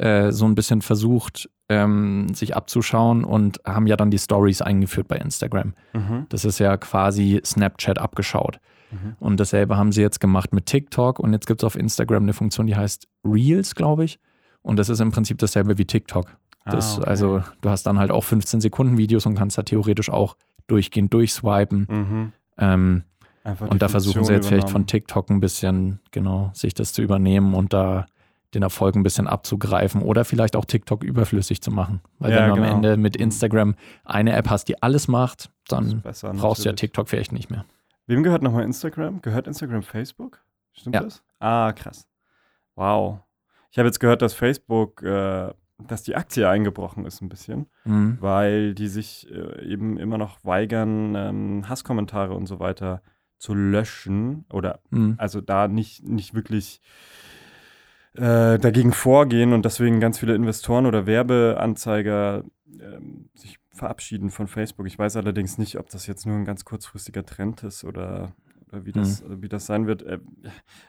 äh, so ein bisschen versucht, ähm, sich abzuschauen und haben ja dann die Stories eingeführt bei Instagram. Mhm. Das ist ja quasi Snapchat abgeschaut. Mhm. Und dasselbe haben sie jetzt gemacht mit TikTok und jetzt gibt es auf Instagram eine Funktion, die heißt Reels, glaube ich. Und das ist im Prinzip dasselbe wie TikTok. Ah, das, ah, okay. Also du hast dann halt auch 15 Sekunden Videos und kannst da theoretisch auch durchgehend durchswipen. Mhm. Ähm, und da versuchen sie jetzt übernommen. vielleicht von TikTok ein bisschen, genau, sich das zu übernehmen und da den Erfolg ein bisschen abzugreifen oder vielleicht auch TikTok überflüssig zu machen. Weil ja, wenn du genau. am Ende mit Instagram eine App hast, die alles macht, dann besser, brauchst du ja TikTok vielleicht nicht mehr. Wem gehört nochmal Instagram? Gehört Instagram Facebook? Stimmt ja. das? Ah, krass. Wow. Ich habe jetzt gehört, dass Facebook, äh, dass die Aktie eingebrochen ist ein bisschen, mhm. weil die sich äh, eben immer noch weigern, ähm, Hasskommentare und so weiter zu löschen oder mhm. also da nicht, nicht wirklich äh, dagegen vorgehen und deswegen ganz viele Investoren oder Werbeanzeiger äh, sich verabschieden von Facebook. Ich weiß allerdings nicht, ob das jetzt nur ein ganz kurzfristiger Trend ist oder, oder wie, das, mhm. wie das sein wird. Äh,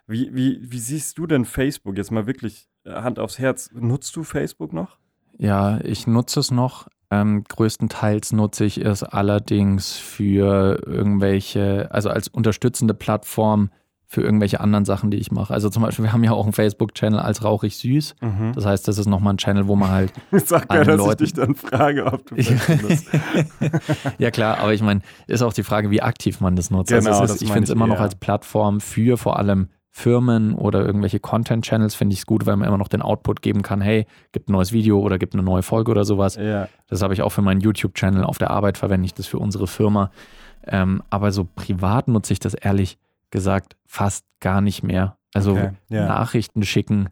wie, wie, wie siehst du denn Facebook jetzt mal wirklich äh, Hand aufs Herz? Nutzt du Facebook noch? Ja, ich nutze es noch. Ähm, größtenteils nutze ich es allerdings für irgendwelche, also als unterstützende Plattform für irgendwelche anderen Sachen, die ich mache. Also zum Beispiel, wir haben ja auch einen Facebook-Channel als Rauchig Süß. Mhm. Das heißt, das ist nochmal ein Channel, wo man halt. Sag gar, dass Leuten ich dich dann frage, ob du Ja, klar, aber ich meine, ist auch die Frage, wie aktiv man das nutzt. Also genau, also ist, ich finde es immer noch als Plattform für vor allem Firmen oder irgendwelche Content-Channels finde ich es gut, weil man immer noch den Output geben kann, hey, gibt ein neues Video oder gibt eine neue Folge oder sowas. Ja. Das habe ich auch für meinen YouTube-Channel auf der Arbeit verwende ich das für unsere Firma. Ähm, aber so privat nutze ich das ehrlich gesagt fast gar nicht mehr. Also okay, ja. Nachrichten schicken,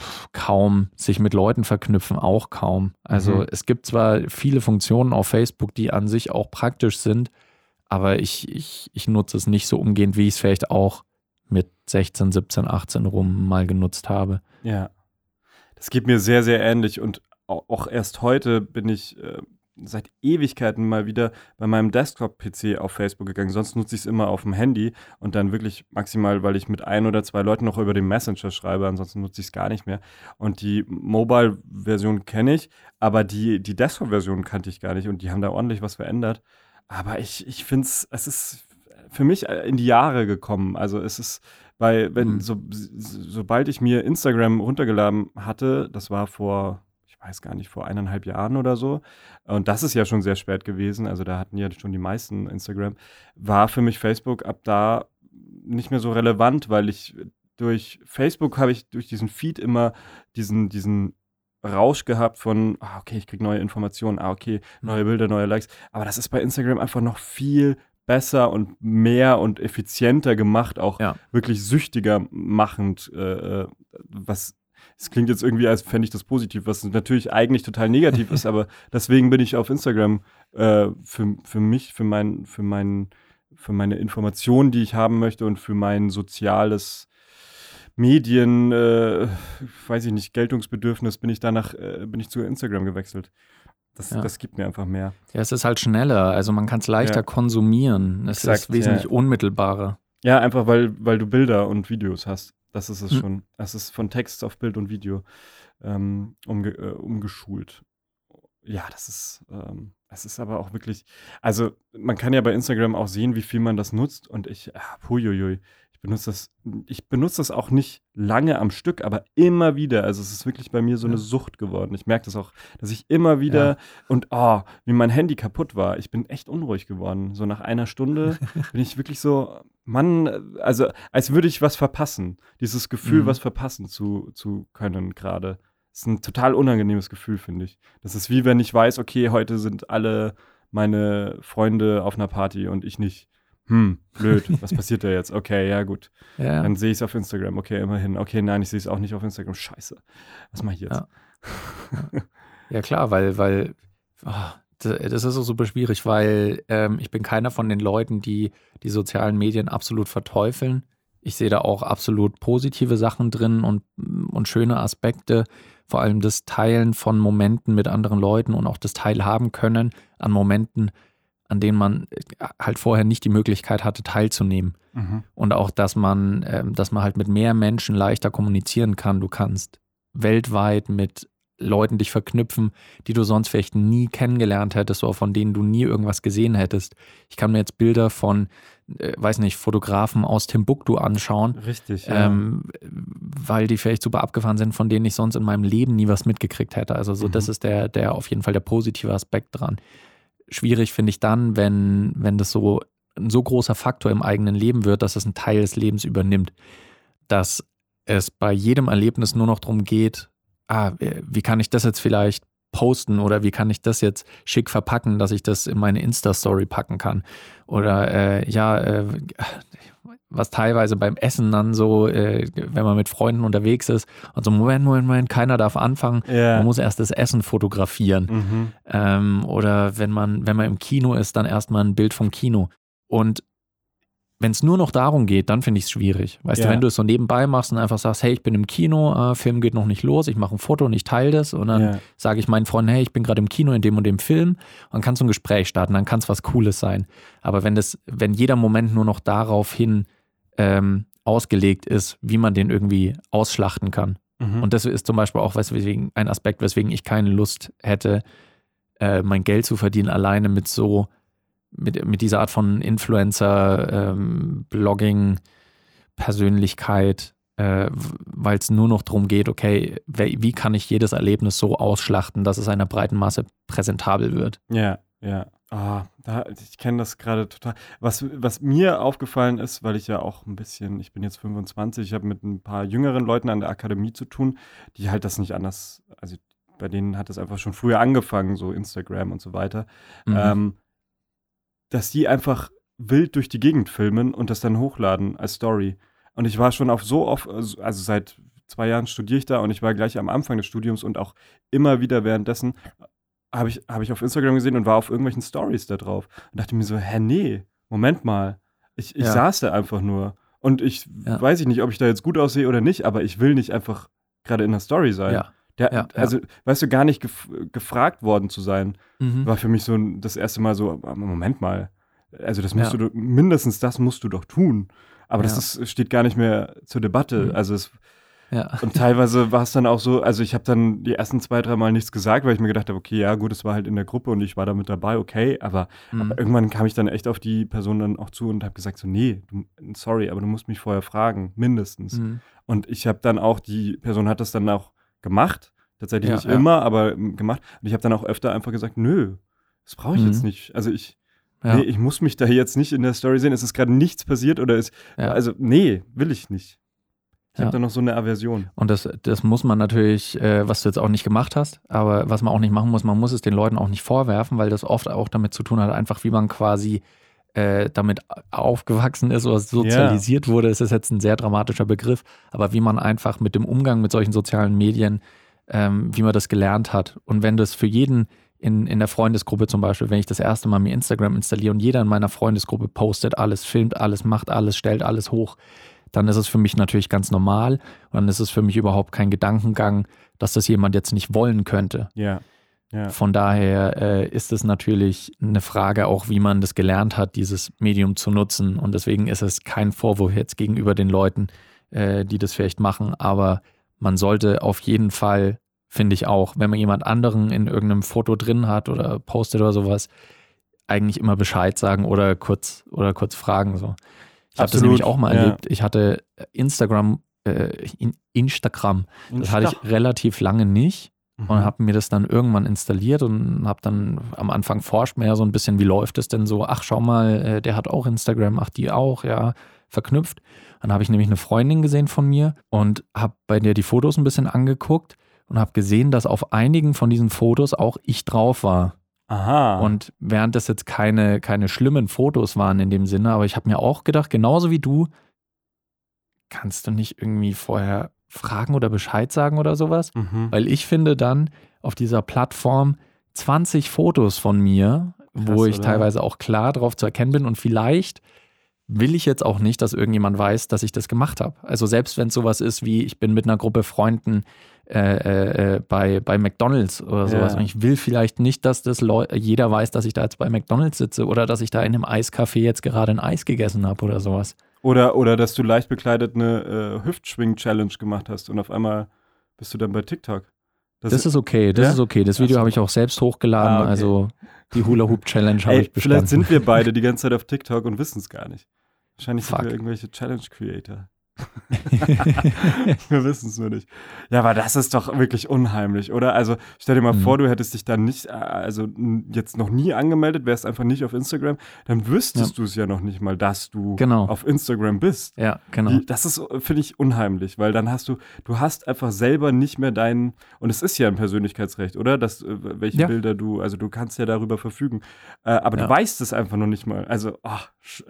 pff, kaum, sich mit Leuten verknüpfen, auch kaum. Also mhm. es gibt zwar viele Funktionen auf Facebook, die an sich auch praktisch sind, aber ich, ich, ich nutze es nicht so umgehend, wie ich es vielleicht auch mit 16, 17, 18 rum mal genutzt habe. Ja. Das geht mir sehr, sehr ähnlich und auch erst heute bin ich äh, seit Ewigkeiten mal wieder bei meinem Desktop-PC auf Facebook gegangen. Sonst nutze ich es immer auf dem Handy und dann wirklich maximal, weil ich mit ein oder zwei Leuten noch über den Messenger schreibe. Ansonsten nutze ich es gar nicht mehr. Und die Mobile-Version kenne ich, aber die, die Desktop-Version kannte ich gar nicht und die haben da ordentlich was verändert. Aber ich, ich finde es, es ist für mich in die Jahre gekommen. Also es ist, weil, wenn, mhm. so, sobald ich mir Instagram runtergeladen hatte, das war vor weiß gar nicht, vor eineinhalb Jahren oder so. Und das ist ja schon sehr spät gewesen. Also da hatten ja schon die meisten Instagram. War für mich Facebook ab da nicht mehr so relevant, weil ich durch Facebook habe ich durch diesen Feed immer diesen, diesen Rausch gehabt von, ah, okay, ich kriege neue Informationen, ah, okay, neue Bilder, neue Likes. Aber das ist bei Instagram einfach noch viel besser und mehr und effizienter gemacht, auch ja. wirklich süchtiger machend, äh, äh was es klingt jetzt irgendwie, als fände ich das positiv, was natürlich eigentlich total negativ ist, aber deswegen bin ich auf Instagram äh, für, für mich, für mein, für mein, für meine Informationen, die ich haben möchte und für mein soziales Medien, äh, weiß ich nicht, Geltungsbedürfnis, bin ich danach, äh, bin ich zu Instagram gewechselt. Das, ja. das gibt mir einfach mehr. Ja, es ist halt schneller, also man kann es leichter ja. konsumieren. Es Exakt, ist wesentlich ja. unmittelbarer. Ja, einfach weil, weil du Bilder und Videos hast. Das ist es hm. schon. Es ist von Text auf Bild und Video ähm, umge äh, umgeschult. Ja, das ist, ähm, es ist aber auch wirklich, also man kann ja bei Instagram auch sehen, wie viel man das nutzt und ich, ah, huiuiui, ich benutze das, ich benutze das auch nicht lange am Stück, aber immer wieder. Also es ist wirklich bei mir so eine Sucht geworden. Ich merke das auch, dass ich immer wieder ja. und oh, wie mein Handy kaputt war. Ich bin echt unruhig geworden. So nach einer Stunde bin ich wirklich so, Mann, also als würde ich was verpassen. Dieses Gefühl, mhm. was verpassen zu, zu können gerade. ist ein total unangenehmes Gefühl, finde ich. Das ist wie wenn ich weiß, okay, heute sind alle meine Freunde auf einer Party und ich nicht. Hm, blöd, was passiert da jetzt? Okay, ja, gut. Ja. Dann sehe ich es auf Instagram. Okay, immerhin. Okay, nein, ich sehe es auch nicht auf Instagram. Scheiße. Was mache ich jetzt? Ja, ja klar, weil, weil oh, das ist auch super schwierig, weil ähm, ich bin keiner von den Leuten, die die sozialen Medien absolut verteufeln. Ich sehe da auch absolut positive Sachen drin und, und schöne Aspekte. Vor allem das Teilen von Momenten mit anderen Leuten und auch das Teilhaben können an Momenten, an denen man äh, halt vorher nicht die Möglichkeit hatte, teilzunehmen. Mhm. Und auch, dass man, äh, dass man halt mit mehr Menschen leichter kommunizieren kann. Du kannst weltweit mit Leuten dich verknüpfen, die du sonst vielleicht nie kennengelernt hättest oder von denen du nie irgendwas gesehen hättest. Ich kann mir jetzt Bilder von, äh, weiß nicht, Fotografen aus Timbuktu anschauen. Richtig. Ja. Ähm, weil die vielleicht super abgefahren sind, von denen ich sonst in meinem Leben nie was mitgekriegt hätte. Also so, mhm. das ist der, der auf jeden Fall der positive Aspekt dran. Schwierig finde ich dann, wenn, wenn das so ein so großer Faktor im eigenen Leben wird, dass es einen Teil des Lebens übernimmt. Dass es bei jedem Erlebnis nur noch darum geht, ah, wie kann ich das jetzt vielleicht posten oder wie kann ich das jetzt schick verpacken, dass ich das in meine Insta-Story packen kann. Oder äh, ja, äh, was teilweise beim Essen dann so, äh, wenn man mit Freunden unterwegs ist und so, Moment, Moment, Moment, keiner darf anfangen, yeah. man muss erst das Essen fotografieren. Mhm. Ähm, oder wenn man, wenn man im Kino ist, dann erstmal ein Bild vom Kino. Und wenn es nur noch darum geht, dann finde ich es schwierig. Weißt ja. du, wenn du es so nebenbei machst und einfach sagst, hey, ich bin im Kino, äh, Film geht noch nicht los, ich mache ein Foto und ich teile das und dann ja. sage ich meinen Freunden, hey, ich bin gerade im Kino in dem und dem Film und dann kannst du ein Gespräch starten, dann kann es was Cooles sein. Aber wenn das, wenn jeder Moment nur noch darauf hin ähm, ausgelegt ist, wie man den irgendwie ausschlachten kann. Mhm. Und das ist zum Beispiel auch weswegen ein Aspekt, weswegen ich keine Lust hätte, äh, mein Geld zu verdienen, alleine mit so, mit, mit dieser Art von Influencer, ähm, Blogging, Persönlichkeit, äh, weil es nur noch darum geht, okay, wie kann ich jedes Erlebnis so ausschlachten, dass es einer breiten Masse präsentabel wird. Ja, ja. Ah, da, ich kenne das gerade total. Was, was mir aufgefallen ist, weil ich ja auch ein bisschen, ich bin jetzt 25, ich habe mit ein paar jüngeren Leuten an der Akademie zu tun, die halt das nicht anders, also bei denen hat es einfach schon früher angefangen, so Instagram und so weiter, mhm. ähm, dass die einfach wild durch die Gegend filmen und das dann hochladen als Story. Und ich war schon auf so oft, also seit zwei Jahren studiere ich da und ich war gleich am Anfang des Studiums und auch immer wieder währenddessen habe ich, hab ich auf Instagram gesehen und war auf irgendwelchen Stories da drauf. Und dachte mir so, hä, nee, Moment mal. Ich, ich ja. saß da einfach nur. Und ich ja. weiß ich nicht, ob ich da jetzt gut aussehe oder nicht, aber ich will nicht einfach gerade in der Story sein. Ja. Der, ja, also, weißt du, gar nicht gef gefragt worden zu sein, mhm. war für mich so das erste Mal so, Moment mal. Also, das musst du, mindestens das musst du doch tun. Aber das ist, steht gar nicht mehr zur Debatte. Mhm. Also, es, ja. Und teilweise war es dann auch so, also ich habe dann die ersten zwei, drei Mal nichts gesagt, weil ich mir gedacht habe, okay, ja gut, es war halt in der Gruppe und ich war da mit dabei, okay, aber, mhm. aber irgendwann kam ich dann echt auf die Person dann auch zu und habe gesagt so, nee, du, sorry, aber du musst mich vorher fragen, mindestens. Mhm. Und ich habe dann auch, die Person hat das dann auch gemacht, tatsächlich ja, nicht ja. immer, aber gemacht. Und ich habe dann auch öfter einfach gesagt, nö, das brauche ich mhm. jetzt nicht. Also ich, ja. nee, ich muss mich da jetzt nicht in der Story sehen, es ist gerade nichts passiert oder ist, also nee, will ich nicht. Ich ja. habe da noch so eine Aversion. Und das, das muss man natürlich, äh, was du jetzt auch nicht gemacht hast, aber was man auch nicht machen muss, man muss es den Leuten auch nicht vorwerfen, weil das oft auch damit zu tun hat, einfach wie man quasi äh, damit aufgewachsen ist oder sozialisiert yeah. wurde. Ist jetzt ein sehr dramatischer Begriff, aber wie man einfach mit dem Umgang mit solchen sozialen Medien, ähm, wie man das gelernt hat. Und wenn das für jeden in, in der Freundesgruppe zum Beispiel, wenn ich das erste Mal mir Instagram installiere und jeder in meiner Freundesgruppe postet alles, filmt alles, macht alles, stellt alles hoch, dann ist es für mich natürlich ganz normal und dann ist es für mich überhaupt kein Gedankengang, dass das jemand jetzt nicht wollen könnte. Ja. Ja. Von daher äh, ist es natürlich eine Frage auch, wie man das gelernt hat, dieses Medium zu nutzen. Und deswegen ist es kein Vorwurf jetzt gegenüber den Leuten, äh, die das vielleicht machen. Aber man sollte auf jeden Fall, finde ich auch, wenn man jemand anderen in irgendeinem Foto drin hat oder postet oder sowas, eigentlich immer Bescheid sagen oder kurz oder kurz fragen. So. Ich habe das nämlich auch mal ja. erlebt. Ich hatte Instagram, äh, Instagram, das hatte ich relativ lange nicht mhm. und habe mir das dann irgendwann installiert und habe dann am Anfang forscht mir ja so ein bisschen, wie läuft es denn so? Ach, schau mal, äh, der hat auch Instagram, ach, die auch, ja, verknüpft. Dann habe ich nämlich eine Freundin gesehen von mir und habe bei der die Fotos ein bisschen angeguckt und habe gesehen, dass auf einigen von diesen Fotos auch ich drauf war. Aha. Und während das jetzt keine, keine schlimmen Fotos waren in dem Sinne, aber ich habe mir auch gedacht, genauso wie du, kannst du nicht irgendwie vorher fragen oder Bescheid sagen oder sowas? Mhm. Weil ich finde dann auf dieser Plattform 20 Fotos von mir, Krass, wo ich oder? teilweise auch klar drauf zu erkennen bin und vielleicht will ich jetzt auch nicht, dass irgendjemand weiß, dass ich das gemacht habe. Also selbst wenn es sowas ist wie, ich bin mit einer Gruppe Freunden äh, äh, äh, bei, bei McDonalds oder sowas. Ja. Und ich will vielleicht nicht, dass das Leu jeder weiß, dass ich da jetzt bei McDonalds sitze oder dass ich da in einem Eiscafé jetzt gerade ein Eis gegessen habe oder sowas. Oder, oder dass du leicht bekleidet eine äh, Hüftschwing-Challenge gemacht hast und auf einmal bist du dann bei TikTok. Das, das ist okay, das ja? ist okay. Das Video habe ich auch selbst hochgeladen, ah, okay. also die Hula Hoop Challenge habe ich bestanden. Vielleicht sind wir beide die ganze Zeit auf TikTok und wissen es gar nicht. Wahrscheinlich Fuck. sind wir irgendwelche Challenge Creator. Wir wissen es nur nicht. Ja, aber das ist doch wirklich unheimlich, oder? Also stell dir mal mhm. vor, du hättest dich dann nicht, äh, also jetzt noch nie angemeldet, wärst einfach nicht auf Instagram, dann wüsstest ja. du es ja noch nicht mal, dass du genau. auf Instagram bist. Ja, genau. Das ist, finde ich, unheimlich, weil dann hast du, du hast einfach selber nicht mehr deinen, und es ist ja ein Persönlichkeitsrecht, oder? Dass, äh, welche ja. Bilder du, also du kannst ja darüber verfügen. Äh, aber ja. du weißt es einfach noch nicht mal. Also, oh,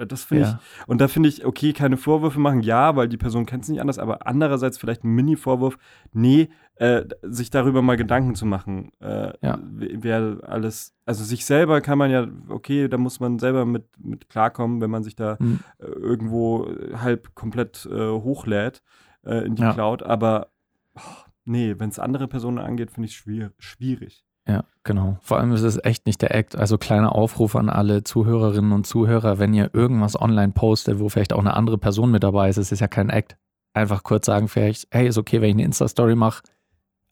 das finde ich, und da finde ich, okay, keine Vorwürfe machen, ja, weil die Person kennt es nicht anders, aber andererseits vielleicht ein Mini-Vorwurf, nee, äh, sich darüber mal Gedanken zu machen, äh, ja. wer alles, also sich selber kann man ja, okay, da muss man selber mit, mit klarkommen, wenn man sich da mhm. äh, irgendwo halb komplett äh, hochlädt äh, in die ja. Cloud, aber oh, nee, wenn es andere Personen angeht, finde ich schwierig. schwierig. Ja, genau. Vor allem ist es echt nicht der Act. Also kleiner Aufruf an alle Zuhörerinnen und Zuhörer, wenn ihr irgendwas online postet, wo vielleicht auch eine andere Person mit dabei ist, es ist ja kein Act. Einfach kurz sagen vielleicht, hey, ist okay, wenn ich eine Insta-Story mache,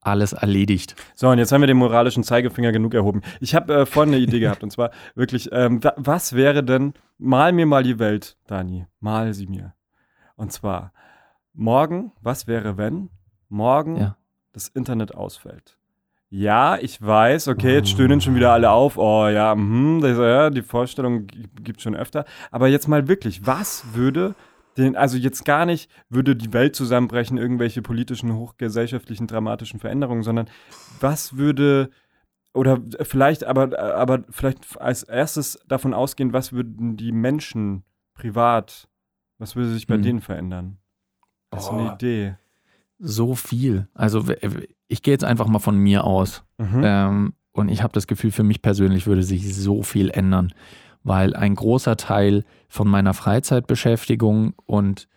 alles erledigt. So, und jetzt haben wir den moralischen Zeigefinger genug erhoben. Ich habe äh, vorhin eine Idee gehabt, und zwar wirklich, ähm, wa was wäre denn, mal mir mal die Welt, Dani, mal sie mir. Und zwar, morgen, was wäre, wenn morgen Ja. das Internet ausfällt? Ja, ich weiß, okay, jetzt stöhnen schon wieder alle auf. Oh ja, mhm, das, ja die Vorstellung gibt schon öfter. Aber jetzt mal wirklich, was würde den, also jetzt gar nicht, würde die Welt zusammenbrechen, irgendwelche politischen, hochgesellschaftlichen, dramatischen Veränderungen, sondern was würde, oder vielleicht, aber, aber vielleicht als erstes davon ausgehen, was würden die Menschen privat, was würde sich bei Hm. denen verändern? Das ist eine Oh. Idee. So viel. Also ich gehe jetzt einfach mal von mir aus. Mhm. Ähm, und ich habe das Gefühl, für mich persönlich würde sich so viel ändern, weil ein großer Teil von meiner Freizeitbeschäftigung und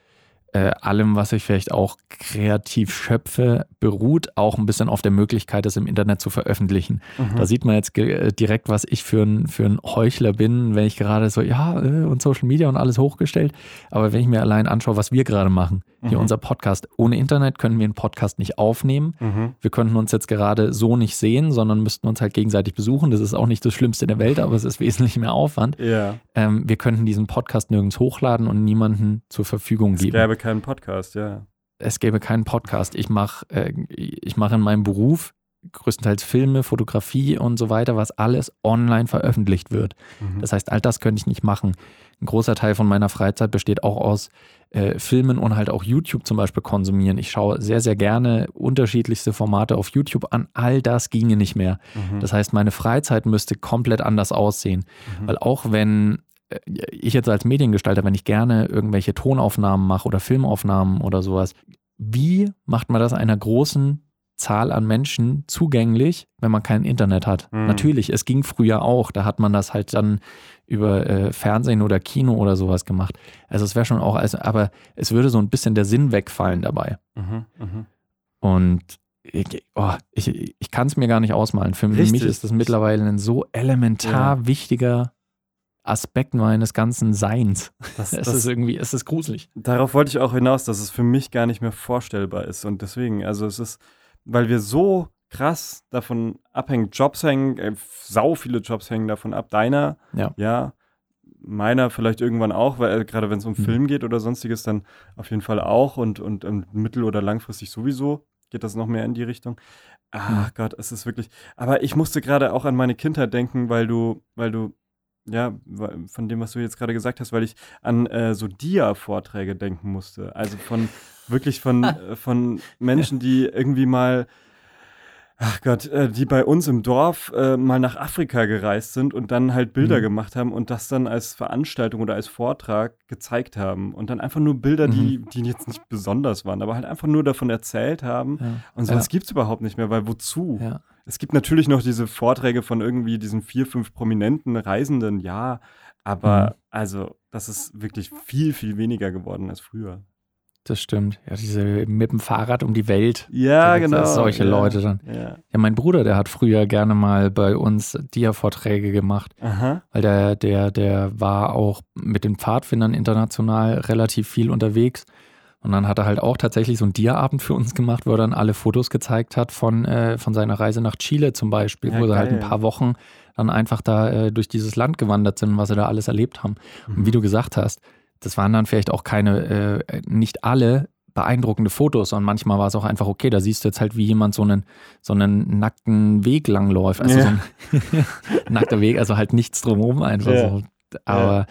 äh, allem, was ich vielleicht auch kreativ schöpfe, beruht auch ein bisschen auf der Möglichkeit, es im Internet zu veröffentlichen. Mhm. Da sieht man jetzt äh, direkt, was ich für ein, für ein Heuchler bin, wenn ich gerade so, ja, äh, und Social Media und alles hochgestellt. Aber wenn ich mir allein anschaue, was wir gerade machen, hier Mhm. unser Podcast, ohne Internet können wir einen Podcast nicht aufnehmen. Mhm. Wir könnten uns jetzt gerade so nicht sehen, sondern müssten uns halt gegenseitig besuchen. Das ist auch nicht das Schlimmste der Welt, aber es ist wesentlich mehr Aufwand. Ja, Ähm, wir könnten diesen Podcast nirgends hochladen und niemanden zur Verfügung es geben. gäbe keinen Podcast, ja. es gäbe keinen Podcast. Ich mache äh, ich mach in meinem Beruf größtenteils Filme, Fotografie und so weiter, was alles online veröffentlicht wird. Mhm. Das heißt, all das könnte ich nicht machen. Ein großer Teil von meiner Freizeit besteht auch aus äh, Filmen und halt auch YouTube zum Beispiel konsumieren. Ich schaue sehr, sehr gerne unterschiedlichste Formate auf YouTube an. All das ginge nicht mehr. Mhm. Das heißt, meine Freizeit müsste komplett anders aussehen. Mhm. Weil auch wenn äh, ich jetzt als Mediengestalter, wenn ich gerne irgendwelche Tonaufnahmen mache oder Filmaufnahmen oder sowas, wie macht man das einer großen Zahl an Menschen zugänglich, wenn man kein Internet hat? Mhm. Natürlich, es ging früher auch. Da hat man das halt dann über äh, Fernsehen oder Kino oder sowas gemacht. Also es wäre schon auch, also, aber es würde so ein bisschen der Sinn wegfallen dabei. Mhm. Mhm. Und ich, oh, ich, ich kann es mir gar nicht ausmalen. Für Richtig. mich ist das mittlerweile ein so elementar wichtiger Aspekt meines ganzen Seins. Das, Es ist irgendwie, es ist gruselig. darauf wollte ich auch hinaus, dass es für mich gar nicht mehr vorstellbar ist. Und deswegen, also es ist, weil wir so krass davon abhängen, Jobs hängen, äh, sau viele Jobs hängen davon ab. Deiner, Ja. ja, meiner vielleicht irgendwann auch, weil äh, gerade wenn es um Mhm. Film geht oder sonstiges, dann auf jeden Fall auch und, und ähm, mittel- oder langfristig sowieso geht das noch mehr in die Richtung. Ach Mhm. Gott, es ist wirklich. Aber ich musste gerade auch an meine Kindheit denken, weil du, weil du, ja, von dem, was du jetzt gerade gesagt hast, weil ich an äh, so Dia-Vorträge denken musste. Also von wirklich von, äh, von Menschen, die irgendwie mal, ach Gott, äh, die bei uns im Dorf äh, mal nach Afrika gereist sind und dann halt Bilder Mhm. gemacht haben und das dann als Veranstaltung oder als Vortrag gezeigt haben. Und dann einfach nur Bilder, die, die jetzt nicht besonders waren, aber halt einfach nur davon erzählt haben. Ja. Und sowas Ja. gibt's überhaupt nicht mehr, weil wozu? Ja. Es gibt natürlich noch diese Vorträge von irgendwie diesen vier, fünf prominenten Reisenden, ja, aber Mhm. also das ist wirklich viel, viel weniger geworden als früher. Das stimmt. Ja, diese mit dem Fahrrad um die Welt. Ja, genau. solche ja, Leute dann. Ja. Ja, mein Bruder, der hat früher gerne mal bei uns Dia-Vorträge gemacht, Aha. weil der, der, der war auch mit den Pfadfindern international relativ viel unterwegs. Und dann hat er halt auch tatsächlich so einen Dia-Abend für uns gemacht, wo er dann alle Fotos gezeigt hat von, äh, von seiner Reise nach Chile zum Beispiel, Ja, wo sie halt ein paar Wochen dann einfach da äh, durch dieses Land gewandert sind, was sie da alles erlebt haben. Mhm. Und wie du gesagt hast, das waren dann vielleicht auch keine, äh, nicht alle beeindruckende Fotos, sondern manchmal war es auch einfach okay, da siehst du jetzt halt, wie jemand so einen, so einen nackten Weg langläuft. Also Ja. so ein nackter Weg, also halt nichts drumherum einfach Ja. so. Aber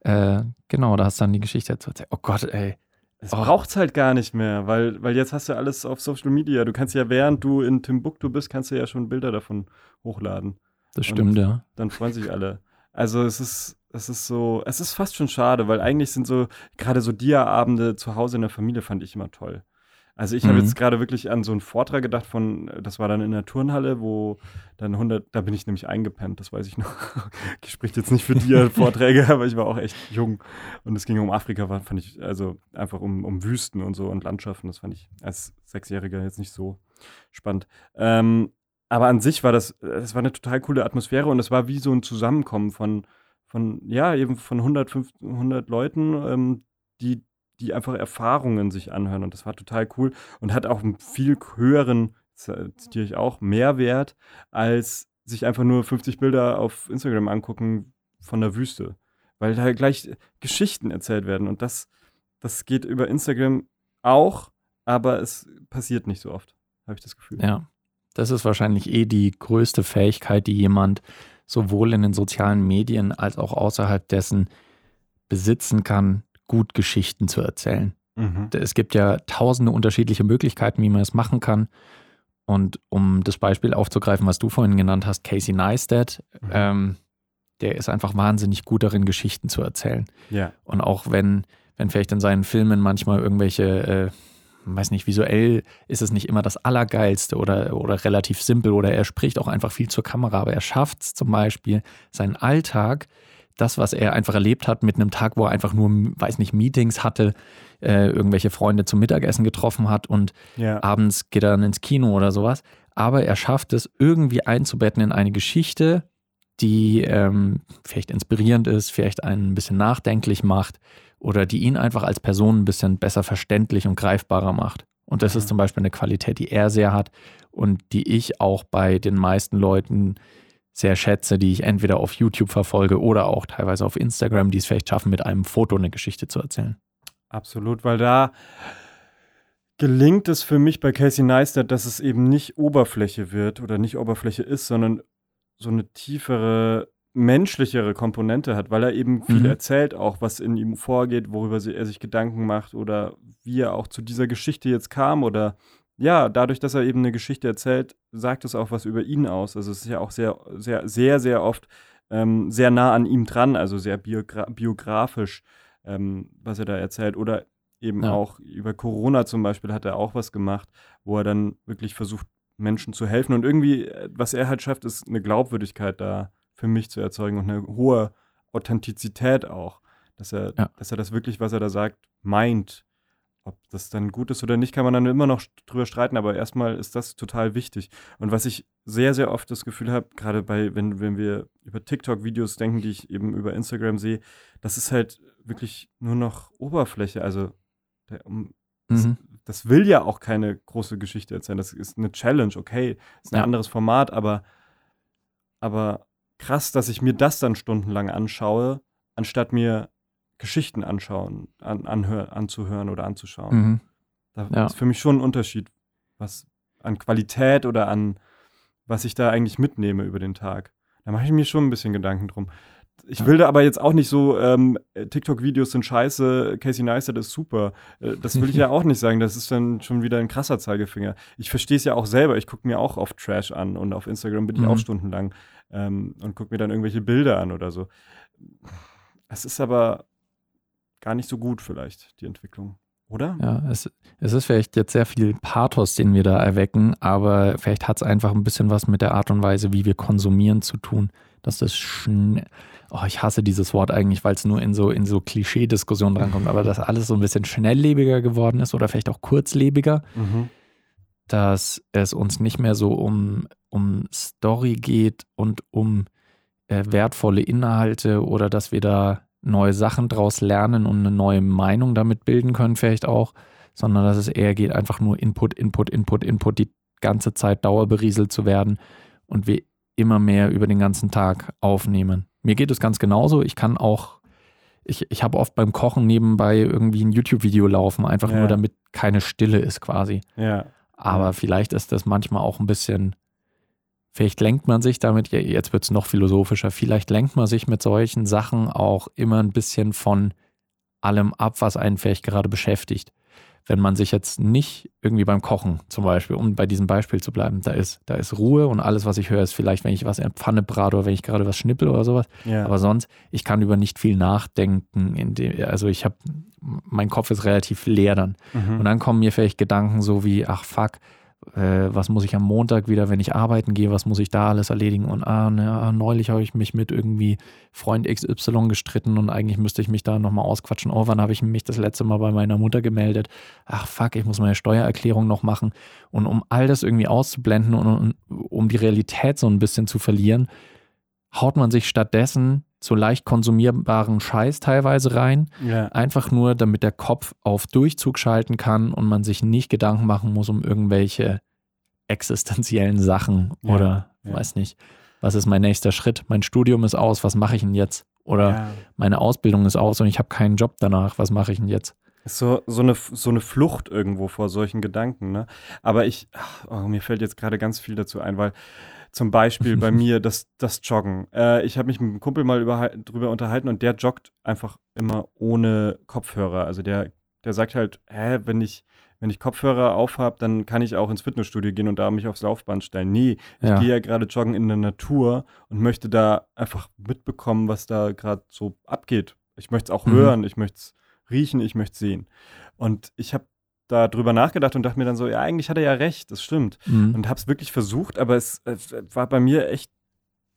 äh, genau, da hast du dann die Geschichte dazu erzählt. Oh Gott, ey. Es Oh. braucht's halt gar nicht mehr, weil, weil jetzt hast du alles auf Social Media. Du kannst ja, während du in Timbuktu bist, kannst du ja schon Bilder davon hochladen. Das stimmt, ja. Dann freuen sich alle. Also es ist, es ist so, es ist fast schon schade, weil eigentlich sind so, gerade so Dia-Abende zu Hause in der Familie fand ich immer toll. Also ich habe Mhm. jetzt gerade wirklich an so einen Vortrag gedacht von, das war dann in der Turnhalle, wo dann 100, da bin ich nämlich eingepennt, das weiß ich noch. Ich spricht jetzt nicht für Dia-Vorträge, aber ich war auch echt jung und es ging um Afrika, fand ich, also einfach um, um Wüsten und so und Landschaften, das fand ich als Sechsjähriger jetzt nicht so spannend. Ähm, aber an sich war das, das war eine total coole Atmosphäre und es war wie so ein Zusammenkommen von, von ja, eben von 100, 500 100 Leuten, ähm, die, die einfach Erfahrungen sich anhören und das war total cool und hat auch einen viel höheren zitiere ich auch, mehr wert, als sich einfach nur 50 Bilder auf Instagram angucken von der Wüste. Weil da gleich Geschichten erzählt werden. Und das, das geht über Instagram auch, aber es passiert nicht so oft, habe ich das Gefühl. Ja, das ist wahrscheinlich eh die größte Fähigkeit, die jemand sowohl in den sozialen Medien als auch außerhalb dessen besitzen kann, gut Geschichten zu erzählen. Mhm. Es gibt ja tausende unterschiedliche Möglichkeiten, wie man es machen kann. Und um das Beispiel aufzugreifen, was du vorhin genannt hast, Casey Neistat, mhm. ähm, der ist einfach wahnsinnig gut darin, Geschichten zu erzählen. Ja. Und auch wenn, wenn vielleicht in seinen Filmen manchmal irgendwelche, äh, weiß nicht, visuell ist es nicht immer das Allergeilste oder, oder relativ simpel oder er spricht auch einfach viel zur Kamera, aber er schafft es zum Beispiel, seinen Alltag das, was er einfach erlebt hat mit einem Tag, wo er einfach nur, weiß nicht, Meetings hatte, äh, irgendwelche Freunde zum Mittagessen getroffen hat und ja. abends geht er dann ins Kino oder sowas. Aber er schafft es irgendwie einzubetten in eine Geschichte, die ähm, vielleicht inspirierend ist, vielleicht einen ein bisschen nachdenklich macht oder die ihn einfach als Person ein bisschen besser verständlich und greifbarer macht. Und das ist zum Beispiel eine Qualität, die er sehr hat und die ich auch bei den meisten Leuten sehr schätze, die ich entweder auf YouTube verfolge oder auch teilweise auf Instagram, die es vielleicht schaffen, mit einem Foto eine Geschichte zu erzählen. Absolut, weil da gelingt es für mich bei Casey Neistat, dass es eben nicht Oberfläche wird oder nicht Oberfläche ist, sondern so eine tiefere, menschlichere Komponente hat, weil er eben viel mhm. erzählt, auch was in ihm vorgeht, worüber er sich Gedanken macht oder wie er auch zu dieser Geschichte jetzt kam oder ja, dadurch, dass er eben eine Geschichte erzählt, sagt es auch was über ihn aus. Also es ist ja auch sehr, sehr, sehr, sehr oft ähm, sehr nah an ihm dran, also sehr biogra biografisch, ähm, was er da erzählt. Oder eben ja. auch über Corona zum Beispiel hat er auch was gemacht, wo er dann wirklich versucht, Menschen zu helfen. Und irgendwie, äh, was er halt schafft, ist eine Glaubwürdigkeit da für mich zu erzeugen und eine hohe Authentizität auch. Dass er, ja. dass er das wirklich, was er da sagt, meint ob das dann gut ist oder nicht, kann man dann immer noch drüber streiten, aber erstmal ist das total wichtig. Und was ich sehr, sehr oft das Gefühl habe, gerade bei, wenn, wenn wir über TikTok-Videos denken, die ich eben über Instagram sehe, das ist halt wirklich nur noch Oberfläche. Also der, um, das, mhm. das, will ja auch keine große Geschichte erzählen. Das ist eine Challenge, okay, ist ein ja. anderes Format, aber, aber krass, dass ich mir das dann stundenlang anschaue, anstatt mir Geschichten anschauen, an, anhör, anzuhören oder anzuschauen. Mhm. Da ja. ist für mich schon ein Unterschied, was an Qualität oder an was ich da eigentlich mitnehme über den Tag. Da mache ich mir schon ein bisschen Gedanken drum. Ich will da aber jetzt auch nicht so, ähm, TikTok-Videos sind scheiße, Casey Neistat ist super. Äh, das will ich ja auch nicht sagen. Das ist dann schon wieder ein krasser Zeigefinger. Ich verstehe es ja auch selber. Ich gucke mir auch oft Trash an und auf Instagram bin ich mhm. auch stundenlang ähm, und gucke mir dann irgendwelche Bilder an oder so. Es ist aber gar nicht so gut vielleicht, die Entwicklung. Oder? Ja, es, es ist vielleicht jetzt sehr viel Pathos, den wir da erwecken, aber vielleicht hat es einfach ein bisschen was mit der Art und Weise, wie wir konsumieren zu tun. Dass das schnell, oh, ich hasse dieses Wort eigentlich, weil es nur in so, in so Klischee-Diskussionen drankommt, aber dass alles so ein bisschen schnelllebiger geworden ist oder vielleicht auch kurzlebiger, mhm. dass es uns nicht mehr so um, um Story geht und um äh, wertvolle Inhalte oder dass wir da neue Sachen draus lernen und eine neue Meinung damit bilden können, vielleicht auch, sondern dass es eher geht, einfach nur Input, Input, Input, Input, die ganze Zeit dauerberieselt zu werden und wir immer mehr über den ganzen Tag aufnehmen. Mir geht es ganz genauso. Ich kann auch, ich, ich habe oft beim Kochen nebenbei irgendwie ein YouTube-Video laufen, einfach ja. nur damit keine Stille ist quasi. Ja. Aber vielleicht ist das manchmal auch ein bisschen Vielleicht lenkt man sich damit, jetzt wird es noch philosophischer, vielleicht lenkt man sich mit solchen Sachen auch immer ein bisschen von allem ab, was einen vielleicht gerade beschäftigt. Wenn man sich jetzt nicht irgendwie beim Kochen zum Beispiel, um bei diesem Beispiel zu bleiben, da ist, da ist Ruhe und alles, was ich höre, ist vielleicht, wenn ich was in der Pfanne brate oder wenn ich gerade was schnippel oder sowas. Ja. Aber sonst, ich kann über nicht viel nachdenken. Dem, also ich habe, mein Kopf ist relativ leer dann. Mhm. Und dann kommen mir vielleicht Gedanken so wie, ach fuck, äh, was muss ich am Montag wieder, wenn ich arbeiten gehe, was muss ich da alles erledigen? Und ah, na, neulich habe ich mich mit irgendwie Freund XY gestritten und eigentlich müsste ich mich da nochmal ausquatschen. Oh, wann habe ich mich das letzte Mal bei meiner Mutter gemeldet? Ach fuck, ich muss meine Steuererklärung noch machen. Und um all das irgendwie auszublenden und, und um die Realität so ein bisschen zu verlieren, haut man sich stattdessen so leicht konsumierbaren Scheiß teilweise rein. Ja. Einfach nur, damit der Kopf auf Durchzug schalten kann und man sich nicht Gedanken machen muss um irgendwelche existenziellen Sachen Ja, oder ja. weiß nicht, was ist mein nächster Schritt? Mein Studium ist aus, was mache ich denn jetzt? Oder meine Ausbildung ist aus und ich habe keinen Job danach, was mache ich denn jetzt? Ist so, so, eine, so eine Flucht irgendwo vor solchen Gedanken, ne? Aber ich, oh, mir fällt jetzt gerade ganz viel dazu ein, weil zum Beispiel bei mir das, das Joggen. Äh, ich habe mich mit einem Kumpel mal über, drüber unterhalten und der joggt einfach immer ohne Kopfhörer. Also der, der sagt halt, hä, wenn ich, wenn ich Kopfhörer aufhab, dann kann ich auch ins Fitnessstudio gehen und da mich aufs Laufband stellen. Nee, ich Ja. gehe ja gerade joggen in der Natur und möchte da einfach mitbekommen, was da gerade so abgeht. Ich möchte es auch Mhm. hören, ich möchte es riechen, ich möchte es sehen. Und ich habe da drüber nachgedacht und dachte mir dann so, ja, eigentlich hat er ja recht, das stimmt. Mhm. Und habe es wirklich versucht, aber es, es war bei mir echt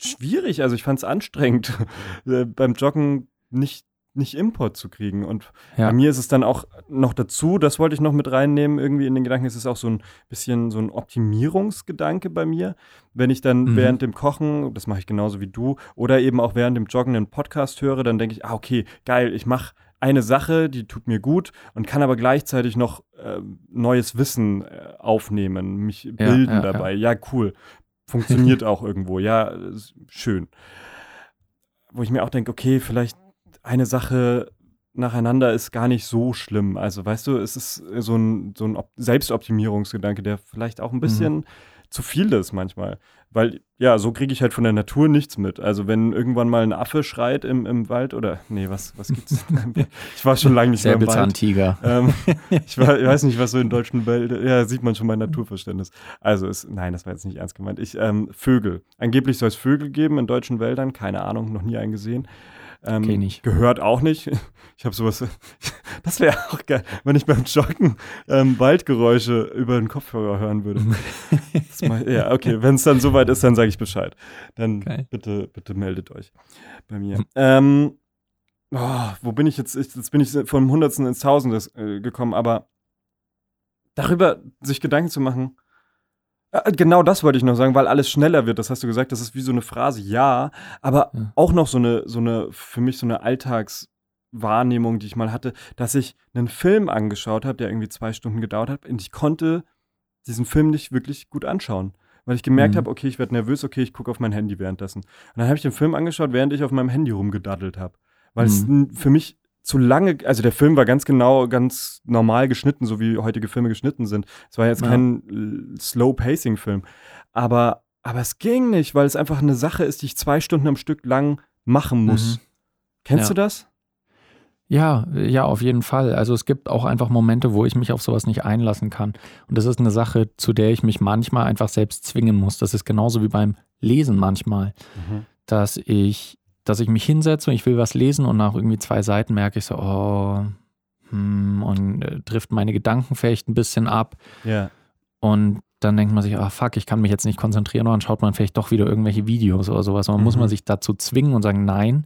schwierig. Also ich fand es anstrengend, äh, beim Joggen nicht, nicht Import zu kriegen. Und Ja. bei mir ist es dann auch noch dazu, das wollte ich noch mit reinnehmen, irgendwie in den Gedanken, es ist auch so ein bisschen so ein Optimierungsgedanke bei mir. Wenn ich dann Mhm. während dem Kochen, das mache ich genauso wie du, oder eben auch während dem Joggen einen Podcast höre, dann denke ich, ah, okay, geil, ich mache eine Sache, die tut mir gut und kann aber gleichzeitig noch äh, neues Wissen äh, aufnehmen, mich bilden ja, dabei. Ja. cool. Funktioniert auch irgendwo. Ja, schön. Wo ich mir auch denke, okay, vielleicht eine Sache nacheinander ist gar nicht so schlimm. Also, weißt du, es ist so ein, so ein Op- Selbstoptimierungsgedanke, der vielleicht auch ein bisschen zu viel ist manchmal. Weil, ja, so kriege ich halt von der Natur nichts mit. Also, wenn irgendwann mal ein Affe schreit im, im Wald oder, nee, was, was gibt's? ich war schon lange nicht mehr im Wald. Säbelzahntiger. Ähm, ich, war, ich weiß nicht, was so in deutschen Wäldern, ja, sieht man schon mein Naturverständnis. Also, ist, nein, das war jetzt nicht ernst gemeint. Ich, ähm, Vögel. Angeblich soll es Vögel geben in deutschen Wäldern, keine Ahnung, noch nie einen gesehen. Ähm, Kenn ich. Gehört auch nicht. Ich habe sowas, das wäre auch geil, wenn ich beim Joggen ähm, Waldgeräusche über den Kopfhörer hören würde. Mach, ja, okay, wenn es dann soweit ist, dann sage ich Bescheid. Dann Geil. bitte, bitte meldet euch bei mir. Ähm, oh, wo bin ich jetzt? Ich, jetzt bin ich vom Hundertsten ins Tausende äh, gekommen, aber darüber sich Gedanken zu machen, genau das wollte ich noch sagen, weil alles schneller wird. Das hast du gesagt, das ist wie so eine Phrase, ja, aber Ja. auch noch so eine, so eine, für mich so eine Alltagswahrnehmung, die ich mal hatte, dass ich einen Film angeschaut habe, der irgendwie zwei Stunden gedauert hat und ich konnte diesen Film nicht wirklich gut anschauen. Weil ich gemerkt Mhm. habe, okay, ich werde nervös, okay, ich gucke auf mein Handy währenddessen. Und dann habe ich den Film angeschaut, während ich auf meinem Handy rumgedaddelt habe. Weil es Mhm. n- für mich zu lange, also der Film war ganz genau, ganz normal geschnitten, so wie heutige Filme geschnitten sind. Es war jetzt Ja. kein äh, Slow-Pacing-Film. Aber, aber es ging nicht, weil es einfach eine Sache ist, die ich zwei Stunden am Stück lang machen muss. Mhm. Kennst Ja. du das? Ja, ja, auf jeden Fall. Also es gibt auch einfach Momente, wo ich mich auf sowas nicht einlassen kann. Und das ist eine Sache, zu der ich mich manchmal einfach selbst zwingen muss. Das ist genauso wie beim Lesen manchmal, dass ich, dass ich mich hinsetze und ich will was lesen und nach irgendwie zwei Seiten merke ich so, oh, hm, und äh, trifft meine Gedanken vielleicht ein bisschen ab. Ja. Und dann denkt man sich, ah fuck, ich kann mich jetzt nicht konzentrieren, und dann schaut man vielleicht doch wieder irgendwelche Videos oder sowas. Und dann muss Mhm. man sich dazu zwingen und sagen, nein,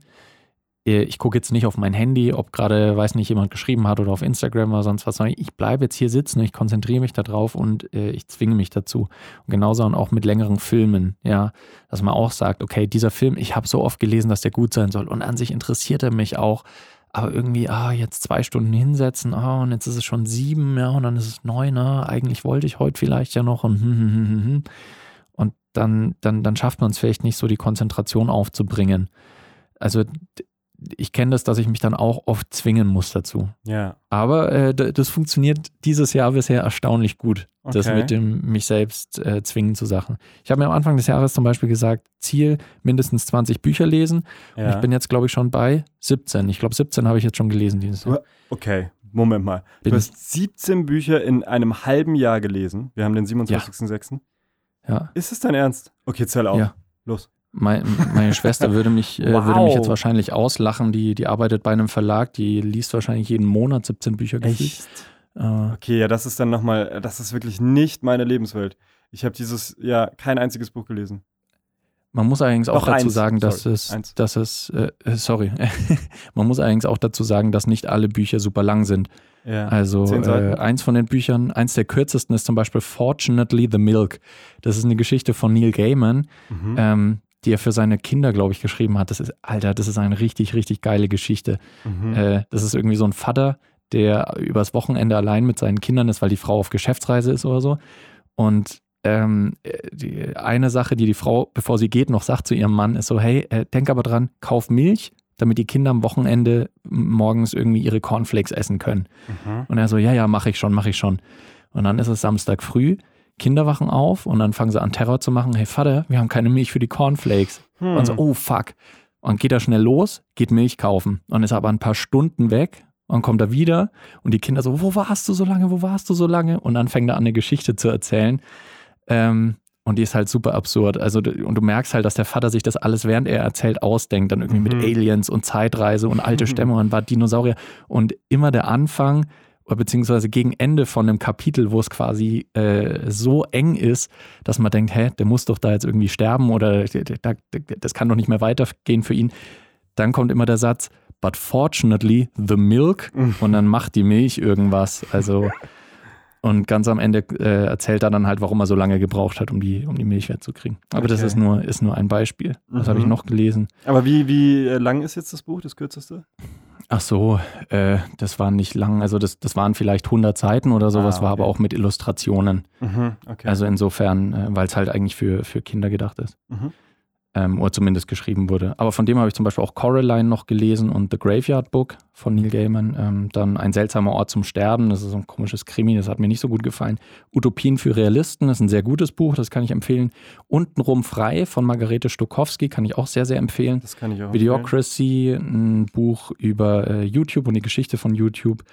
ich gucke jetzt nicht auf mein Handy, ob gerade, weiß nicht, jemand geschrieben hat oder auf Instagram oder sonst was, sondern ich bleibe jetzt hier sitzen, ich konzentriere mich darauf und äh, ich zwinge mich dazu. Und genauso und auch mit längeren Filmen, ja, dass man auch sagt, okay, dieser Film, ich habe so oft gelesen, dass der gut sein soll und an sich interessiert er mich auch. Aber irgendwie, ah, jetzt zwei Stunden hinsetzen, ah, und jetzt ist es schon sieben, ja, und dann ist es neun, ah, eigentlich wollte ich heute vielleicht ja noch und hm, hm, hm, hm, hm. Und dann, dann, dann schafft man es vielleicht nicht so, die Konzentration aufzubringen. Also ich kenne das, dass ich mich dann auch oft zwingen muss dazu. Ja. Aber äh, das funktioniert dieses Jahr bisher erstaunlich gut, das Okay. mit dem mich selbst äh, zwingen zu Sachen. Ich habe mir am Anfang des Jahres zum Beispiel gesagt, Ziel mindestens 20 Bücher lesen. Und ja. ich bin jetzt, glaube ich, schon bei 17. Ich glaube, 17 habe ich jetzt schon gelesen dieses Jahr. Okay, Moment mal. Bin- du hast 17 Bücher in einem halben Jahr gelesen. Wir haben den 27.06. Ja. Ist es dein Ernst? Okay, zähl auf. Ja. Los. Mein, meine Schwester würde mich, äh, würde mich Wow. jetzt wahrscheinlich auslachen. Die, die arbeitet bei einem Verlag, die liest wahrscheinlich jeden Monat 17 Bücher gefühlt. Äh, Okay, ja, das ist dann nochmal, das ist wirklich nicht meine Lebenswelt. Ich habe dieses Jahr kein einziges Buch gelesen. Man muss allerdings auch Doch, dazu eins. sagen, dass Sorry, es, eins. dass es, äh, äh, sorry, man muss allerdings auch dazu sagen, dass nicht alle Bücher super lang sind. Ja. Also äh, eins von den Büchern, eins der kürzesten ist zum Beispiel Fortunately the Milk. Das ist eine Geschichte von Neil Gaiman, Mhm. ähm, die er für seine Kinder, glaube ich, geschrieben hat. Das ist, Alter, das ist eine richtig, richtig geile Geschichte. Mhm. Äh, das ist irgendwie so ein Vater, der übers Wochenende allein mit seinen Kindern ist, weil die Frau auf Geschäftsreise ist oder so. Und ähm, die, eine Sache, die die Frau, bevor sie geht, noch sagt zu ihrem Mann, ist so, hey, äh, denk aber dran, kauf Milch, damit die Kinder am Wochenende morgens irgendwie ihre Cornflakes essen können. Mhm. Und er so, ja, ja, mache ich schon, mache ich schon. Und dann ist es Samstag früh, Kinder wachen auf und dann fangen sie an Terror zu machen, hey Vater, wir haben keine Milch für die Cornflakes. Hm. Und so, oh fuck. Und geht er schnell los, geht Milch kaufen und ist aber ein paar Stunden weg und kommt er wieder und die Kinder so, wo warst du so lange, wo warst du so lange? Und dann fängt er an, eine Geschichte zu erzählen. Ähm, und die ist halt super absurd. Also, und du merkst halt, dass der Vater sich das alles, während er erzählt, ausdenkt. Dann irgendwie mhm. mit Aliens und Zeitreise und alte Stämme und war Dinosaurier. Und immer der Anfang, beziehungsweise gegen Ende von einem Kapitel, wo es quasi äh, so eng ist, dass man denkt, hä, der muss doch da jetzt irgendwie sterben oder das kann doch nicht mehr weitergehen für ihn. Dann kommt immer der Satz, but fortunately the milk und dann macht die Milch irgendwas. Also und ganz am Ende äh, erzählt er dann halt, warum er so lange gebraucht hat, um die, um die Milch wegzukriegen. Aber okay. das ist nur, ist nur ein Beispiel. Das mhm. habe ich noch gelesen. Aber wie, wie äh, lang ist jetzt das Buch, das kürzeste? Ach so, äh, das war nicht lang. Also das, das waren vielleicht 100 Seiten oder sowas, ah, okay. war aber auch mit Illustrationen. Mhm, okay. Also insofern, äh, weil es halt eigentlich für, für Kinder gedacht ist. Mhm ähm, oder zumindest geschrieben wurde. Aber von dem habe ich zum Beispiel auch Coraline noch gelesen und The Graveyard Book von Neil Gaiman. Ähm, dann Ein seltsamer Ort zum Sterben, das ist so ein komisches Krimi, das hat mir nicht so gut gefallen. Utopien für Realisten, das ist ein sehr gutes Buch, das kann ich empfehlen. Untenrum frei von Margarete Stokowski kann ich auch sehr, sehr empfehlen. Das kann ich auch Videocracy, empfehlen. ein Buch über äh, YouTube und die Geschichte von YouTube.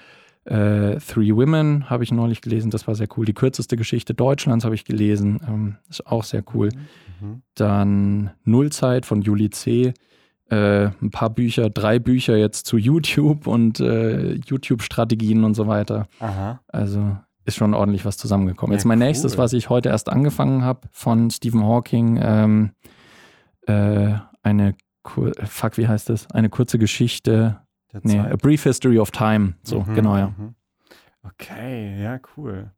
Äh, Three Women habe ich neulich gelesen, das war sehr cool. Die kürzeste Geschichte Deutschlands habe ich gelesen, ähm, ist auch sehr cool. Mhm. Dann Nullzeit von Juli C. Äh, ein paar Bücher, drei Bücher jetzt zu YouTube und äh, YouTube-Strategien und so weiter. Aha. Also ist schon ordentlich was zusammengekommen. Ja, jetzt mein cool. nächstes, was ich heute erst angefangen habe, von Stephen Hawking, ähm, äh, eine, fuck, wie heißt das? Eine kurze Geschichte Nee, A Brief History of Time. So, mhm, genau, ja. Mhm. Okay, ja, cool.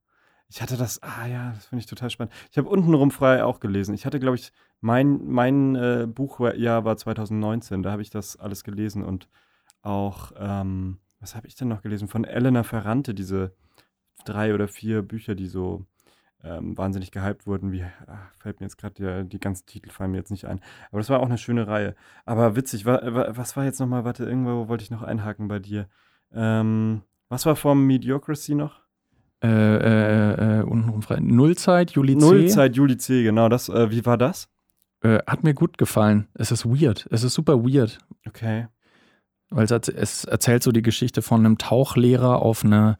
Ich hatte das, ah ja, das finde ich total spannend. Ich habe untenrum frei auch gelesen. Ich hatte, glaube ich, mein, mein äh, Buchjahr war 2019, da habe ich das alles gelesen und auch, ähm, was habe ich denn noch gelesen? Von Elena Ferrante, diese drei oder vier Bücher, die so ähm, wahnsinnig gehypt wurden. Wie ach, fällt mir jetzt gerade die, die ganzen Titel fallen mir jetzt nicht ein. Aber das war auch eine schöne Reihe. Aber witzig, wa, wa, was war jetzt nochmal, warte, irgendwo wollte ich noch einhaken bei dir. Ähm, was war vom Mediocracy noch? Äh, äh, äh, untenrum frei. Nullzeit, Juli C. Nullzeit, Juli C, genau. Das, äh, wie war das? Äh, hat mir gut gefallen. Es ist weird. Es ist super weird. Okay. Weil es, es erzählt so die Geschichte von einem Tauchlehrer auf einer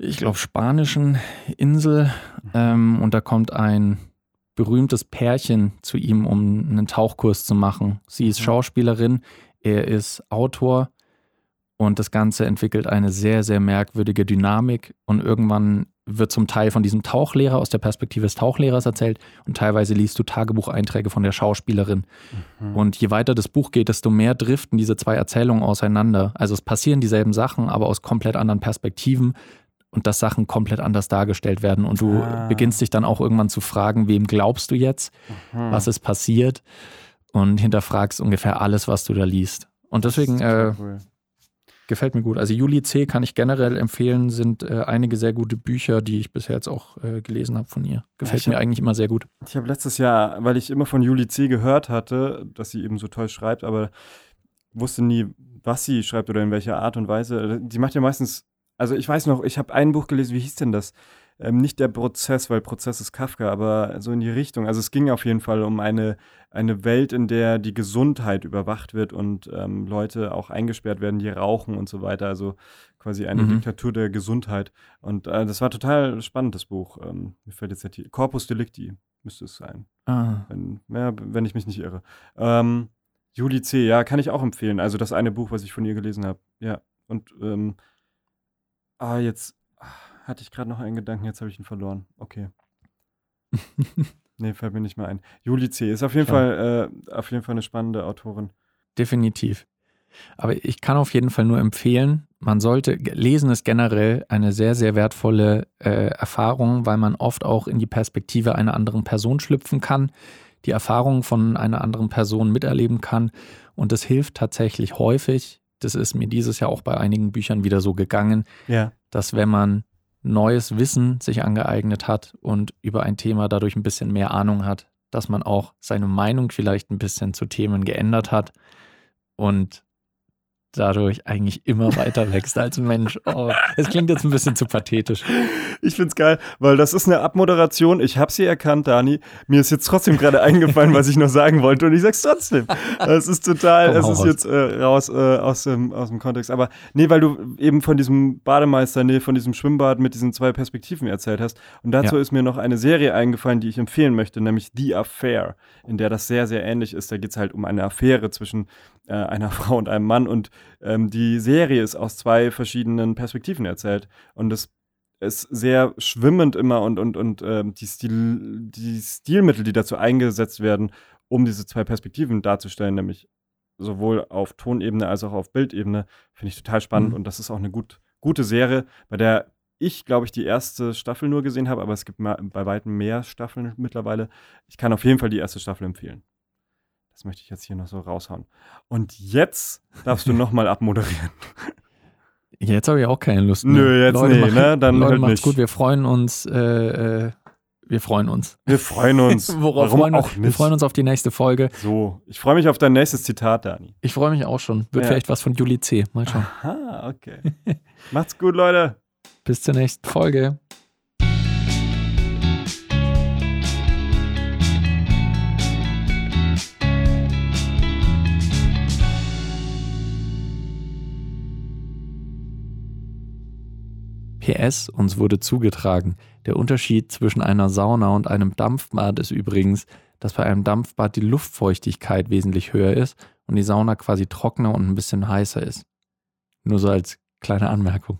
ich glaube, spanischen Insel. Ähm, und da kommt ein berühmtes Pärchen zu ihm, um einen Tauchkurs zu machen. Sie ist mhm. Schauspielerin, er ist Autor und das Ganze entwickelt eine sehr, sehr merkwürdige Dynamik und irgendwann wird zum Teil von diesem Tauchlehrer aus der Perspektive des Tauchlehrers erzählt und teilweise liest du Tagebucheinträge von der Schauspielerin. Mhm. Und je weiter das Buch geht, desto mehr driften diese zwei Erzählungen auseinander. Also es passieren dieselben Sachen, aber aus komplett anderen Perspektiven und dass Sachen komplett anders dargestellt werden. Und du ah. beginnst dich dann auch irgendwann zu fragen, wem glaubst du jetzt, mhm. was ist passiert und hinterfragst ungefähr alles, was du da liest. Und deswegen äh, cool. Gefällt mir gut. Also Juli C. kann ich generell empfehlen, sind äh, einige sehr gute Bücher, die ich bisher jetzt auch äh, gelesen habe von ihr. Gefällt ja, mir hab, eigentlich immer sehr gut. Ich habe letztes Jahr, weil ich immer von Juli C. gehört hatte, dass sie eben so toll schreibt, aber wusste nie, was sie schreibt oder in welcher Art und Weise. Die macht ja meistens also ich weiß noch, ich habe ein Buch gelesen, wie hieß denn das? Ähm, nicht der Prozess, weil Prozess ist Kafka, aber so in die Richtung. Also es ging auf jeden Fall um eine, eine Welt, in der die Gesundheit überwacht wird und ähm, Leute auch eingesperrt werden, die rauchen und so weiter. Also quasi eine mhm. Diktatur der Gesundheit. Und äh, das war total spannend, das Buch. Ähm, mir fällt jetzt der Titel. Corpus Delicti müsste es sein. Ah. Wenn, ja, wenn ich mich nicht irre. Ähm, Juli C., ja, kann ich auch empfehlen. Also das eine Buch, was ich von ihr gelesen habe. Ja. Und ähm, Ah, jetzt ah, hatte ich gerade noch einen Gedanken, jetzt habe ich ihn verloren. Okay. nee, fällt mir nicht mehr ein. Juli C. ist auf jeden, Fall, äh, auf jeden Fall eine spannende Autorin. Definitiv. Aber ich kann auf jeden Fall nur empfehlen, man sollte, lesen ist generell eine sehr, sehr wertvolle äh, Erfahrung, weil man oft auch in die Perspektive einer anderen Person schlüpfen kann, die Erfahrungen von einer anderen Person miterleben kann. Und das hilft tatsächlich häufig, das ist mir dieses Jahr auch bei einigen Büchern wieder so gegangen, ja. dass wenn man neues Wissen sich angeeignet hat und über ein Thema dadurch ein bisschen mehr Ahnung hat, dass man auch seine Meinung vielleicht ein bisschen zu Themen geändert hat und dadurch eigentlich immer weiter wächst als Mensch. Oh, es klingt jetzt ein bisschen zu pathetisch. Ich find's geil, weil das ist eine Abmoderation. Ich habe sie erkannt, Dani. Mir ist jetzt trotzdem gerade eingefallen, was ich noch sagen wollte und ich sag's trotzdem. Es ist total, es ist jetzt äh, raus äh, aus, dem, aus dem Kontext. Aber nee, weil du eben von diesem Bademeister, nee, von diesem Schwimmbad mit diesen zwei Perspektiven erzählt hast. Und dazu ja. ist mir noch eine Serie eingefallen, die ich empfehlen möchte, nämlich The Affair, in der das sehr, sehr ähnlich ist. Da geht's halt um eine Affäre zwischen äh, einer Frau und einem Mann und ähm, die Serie ist aus zwei verschiedenen Perspektiven erzählt und es ist sehr schwimmend immer und, und, und ähm, die, Stil, die Stilmittel, die dazu eingesetzt werden, um diese zwei Perspektiven darzustellen, nämlich sowohl auf Tonebene als auch auf Bildebene, finde ich total spannend mhm. und das ist auch eine gut, gute Serie, bei der ich, glaube ich, die erste Staffel nur gesehen habe, aber es gibt bei weitem mehr Staffeln mittlerweile. Ich kann auf jeden Fall die erste Staffel empfehlen. Das möchte ich jetzt hier noch so raushauen. Und jetzt darfst du nochmal abmoderieren. Jetzt habe ich auch keine Lust mehr. Nö, jetzt Leute, nee, machen, ne? Dann Leute, halt macht's nicht. gut. Wir freuen uns. Äh, äh, wir freuen uns. Wir freuen uns. Worauf Warum freuen auch nicht? Wir freuen uns auf die nächste Folge. So, ich freue mich auf dein nächstes Zitat, Dani. Ich freue mich auch schon. Wird ja. vielleicht was von Juli C. Mal schauen. Aha, okay. Macht's gut, Leute. Bis zur nächsten Folge. PS, uns wurde zugetragen. Der Unterschied zwischen einer Sauna und einem Dampfbad ist übrigens, dass bei einem Dampfbad die Luftfeuchtigkeit wesentlich höher ist und die Sauna quasi trockener und ein bisschen heißer ist. Nur so als kleine Anmerkung.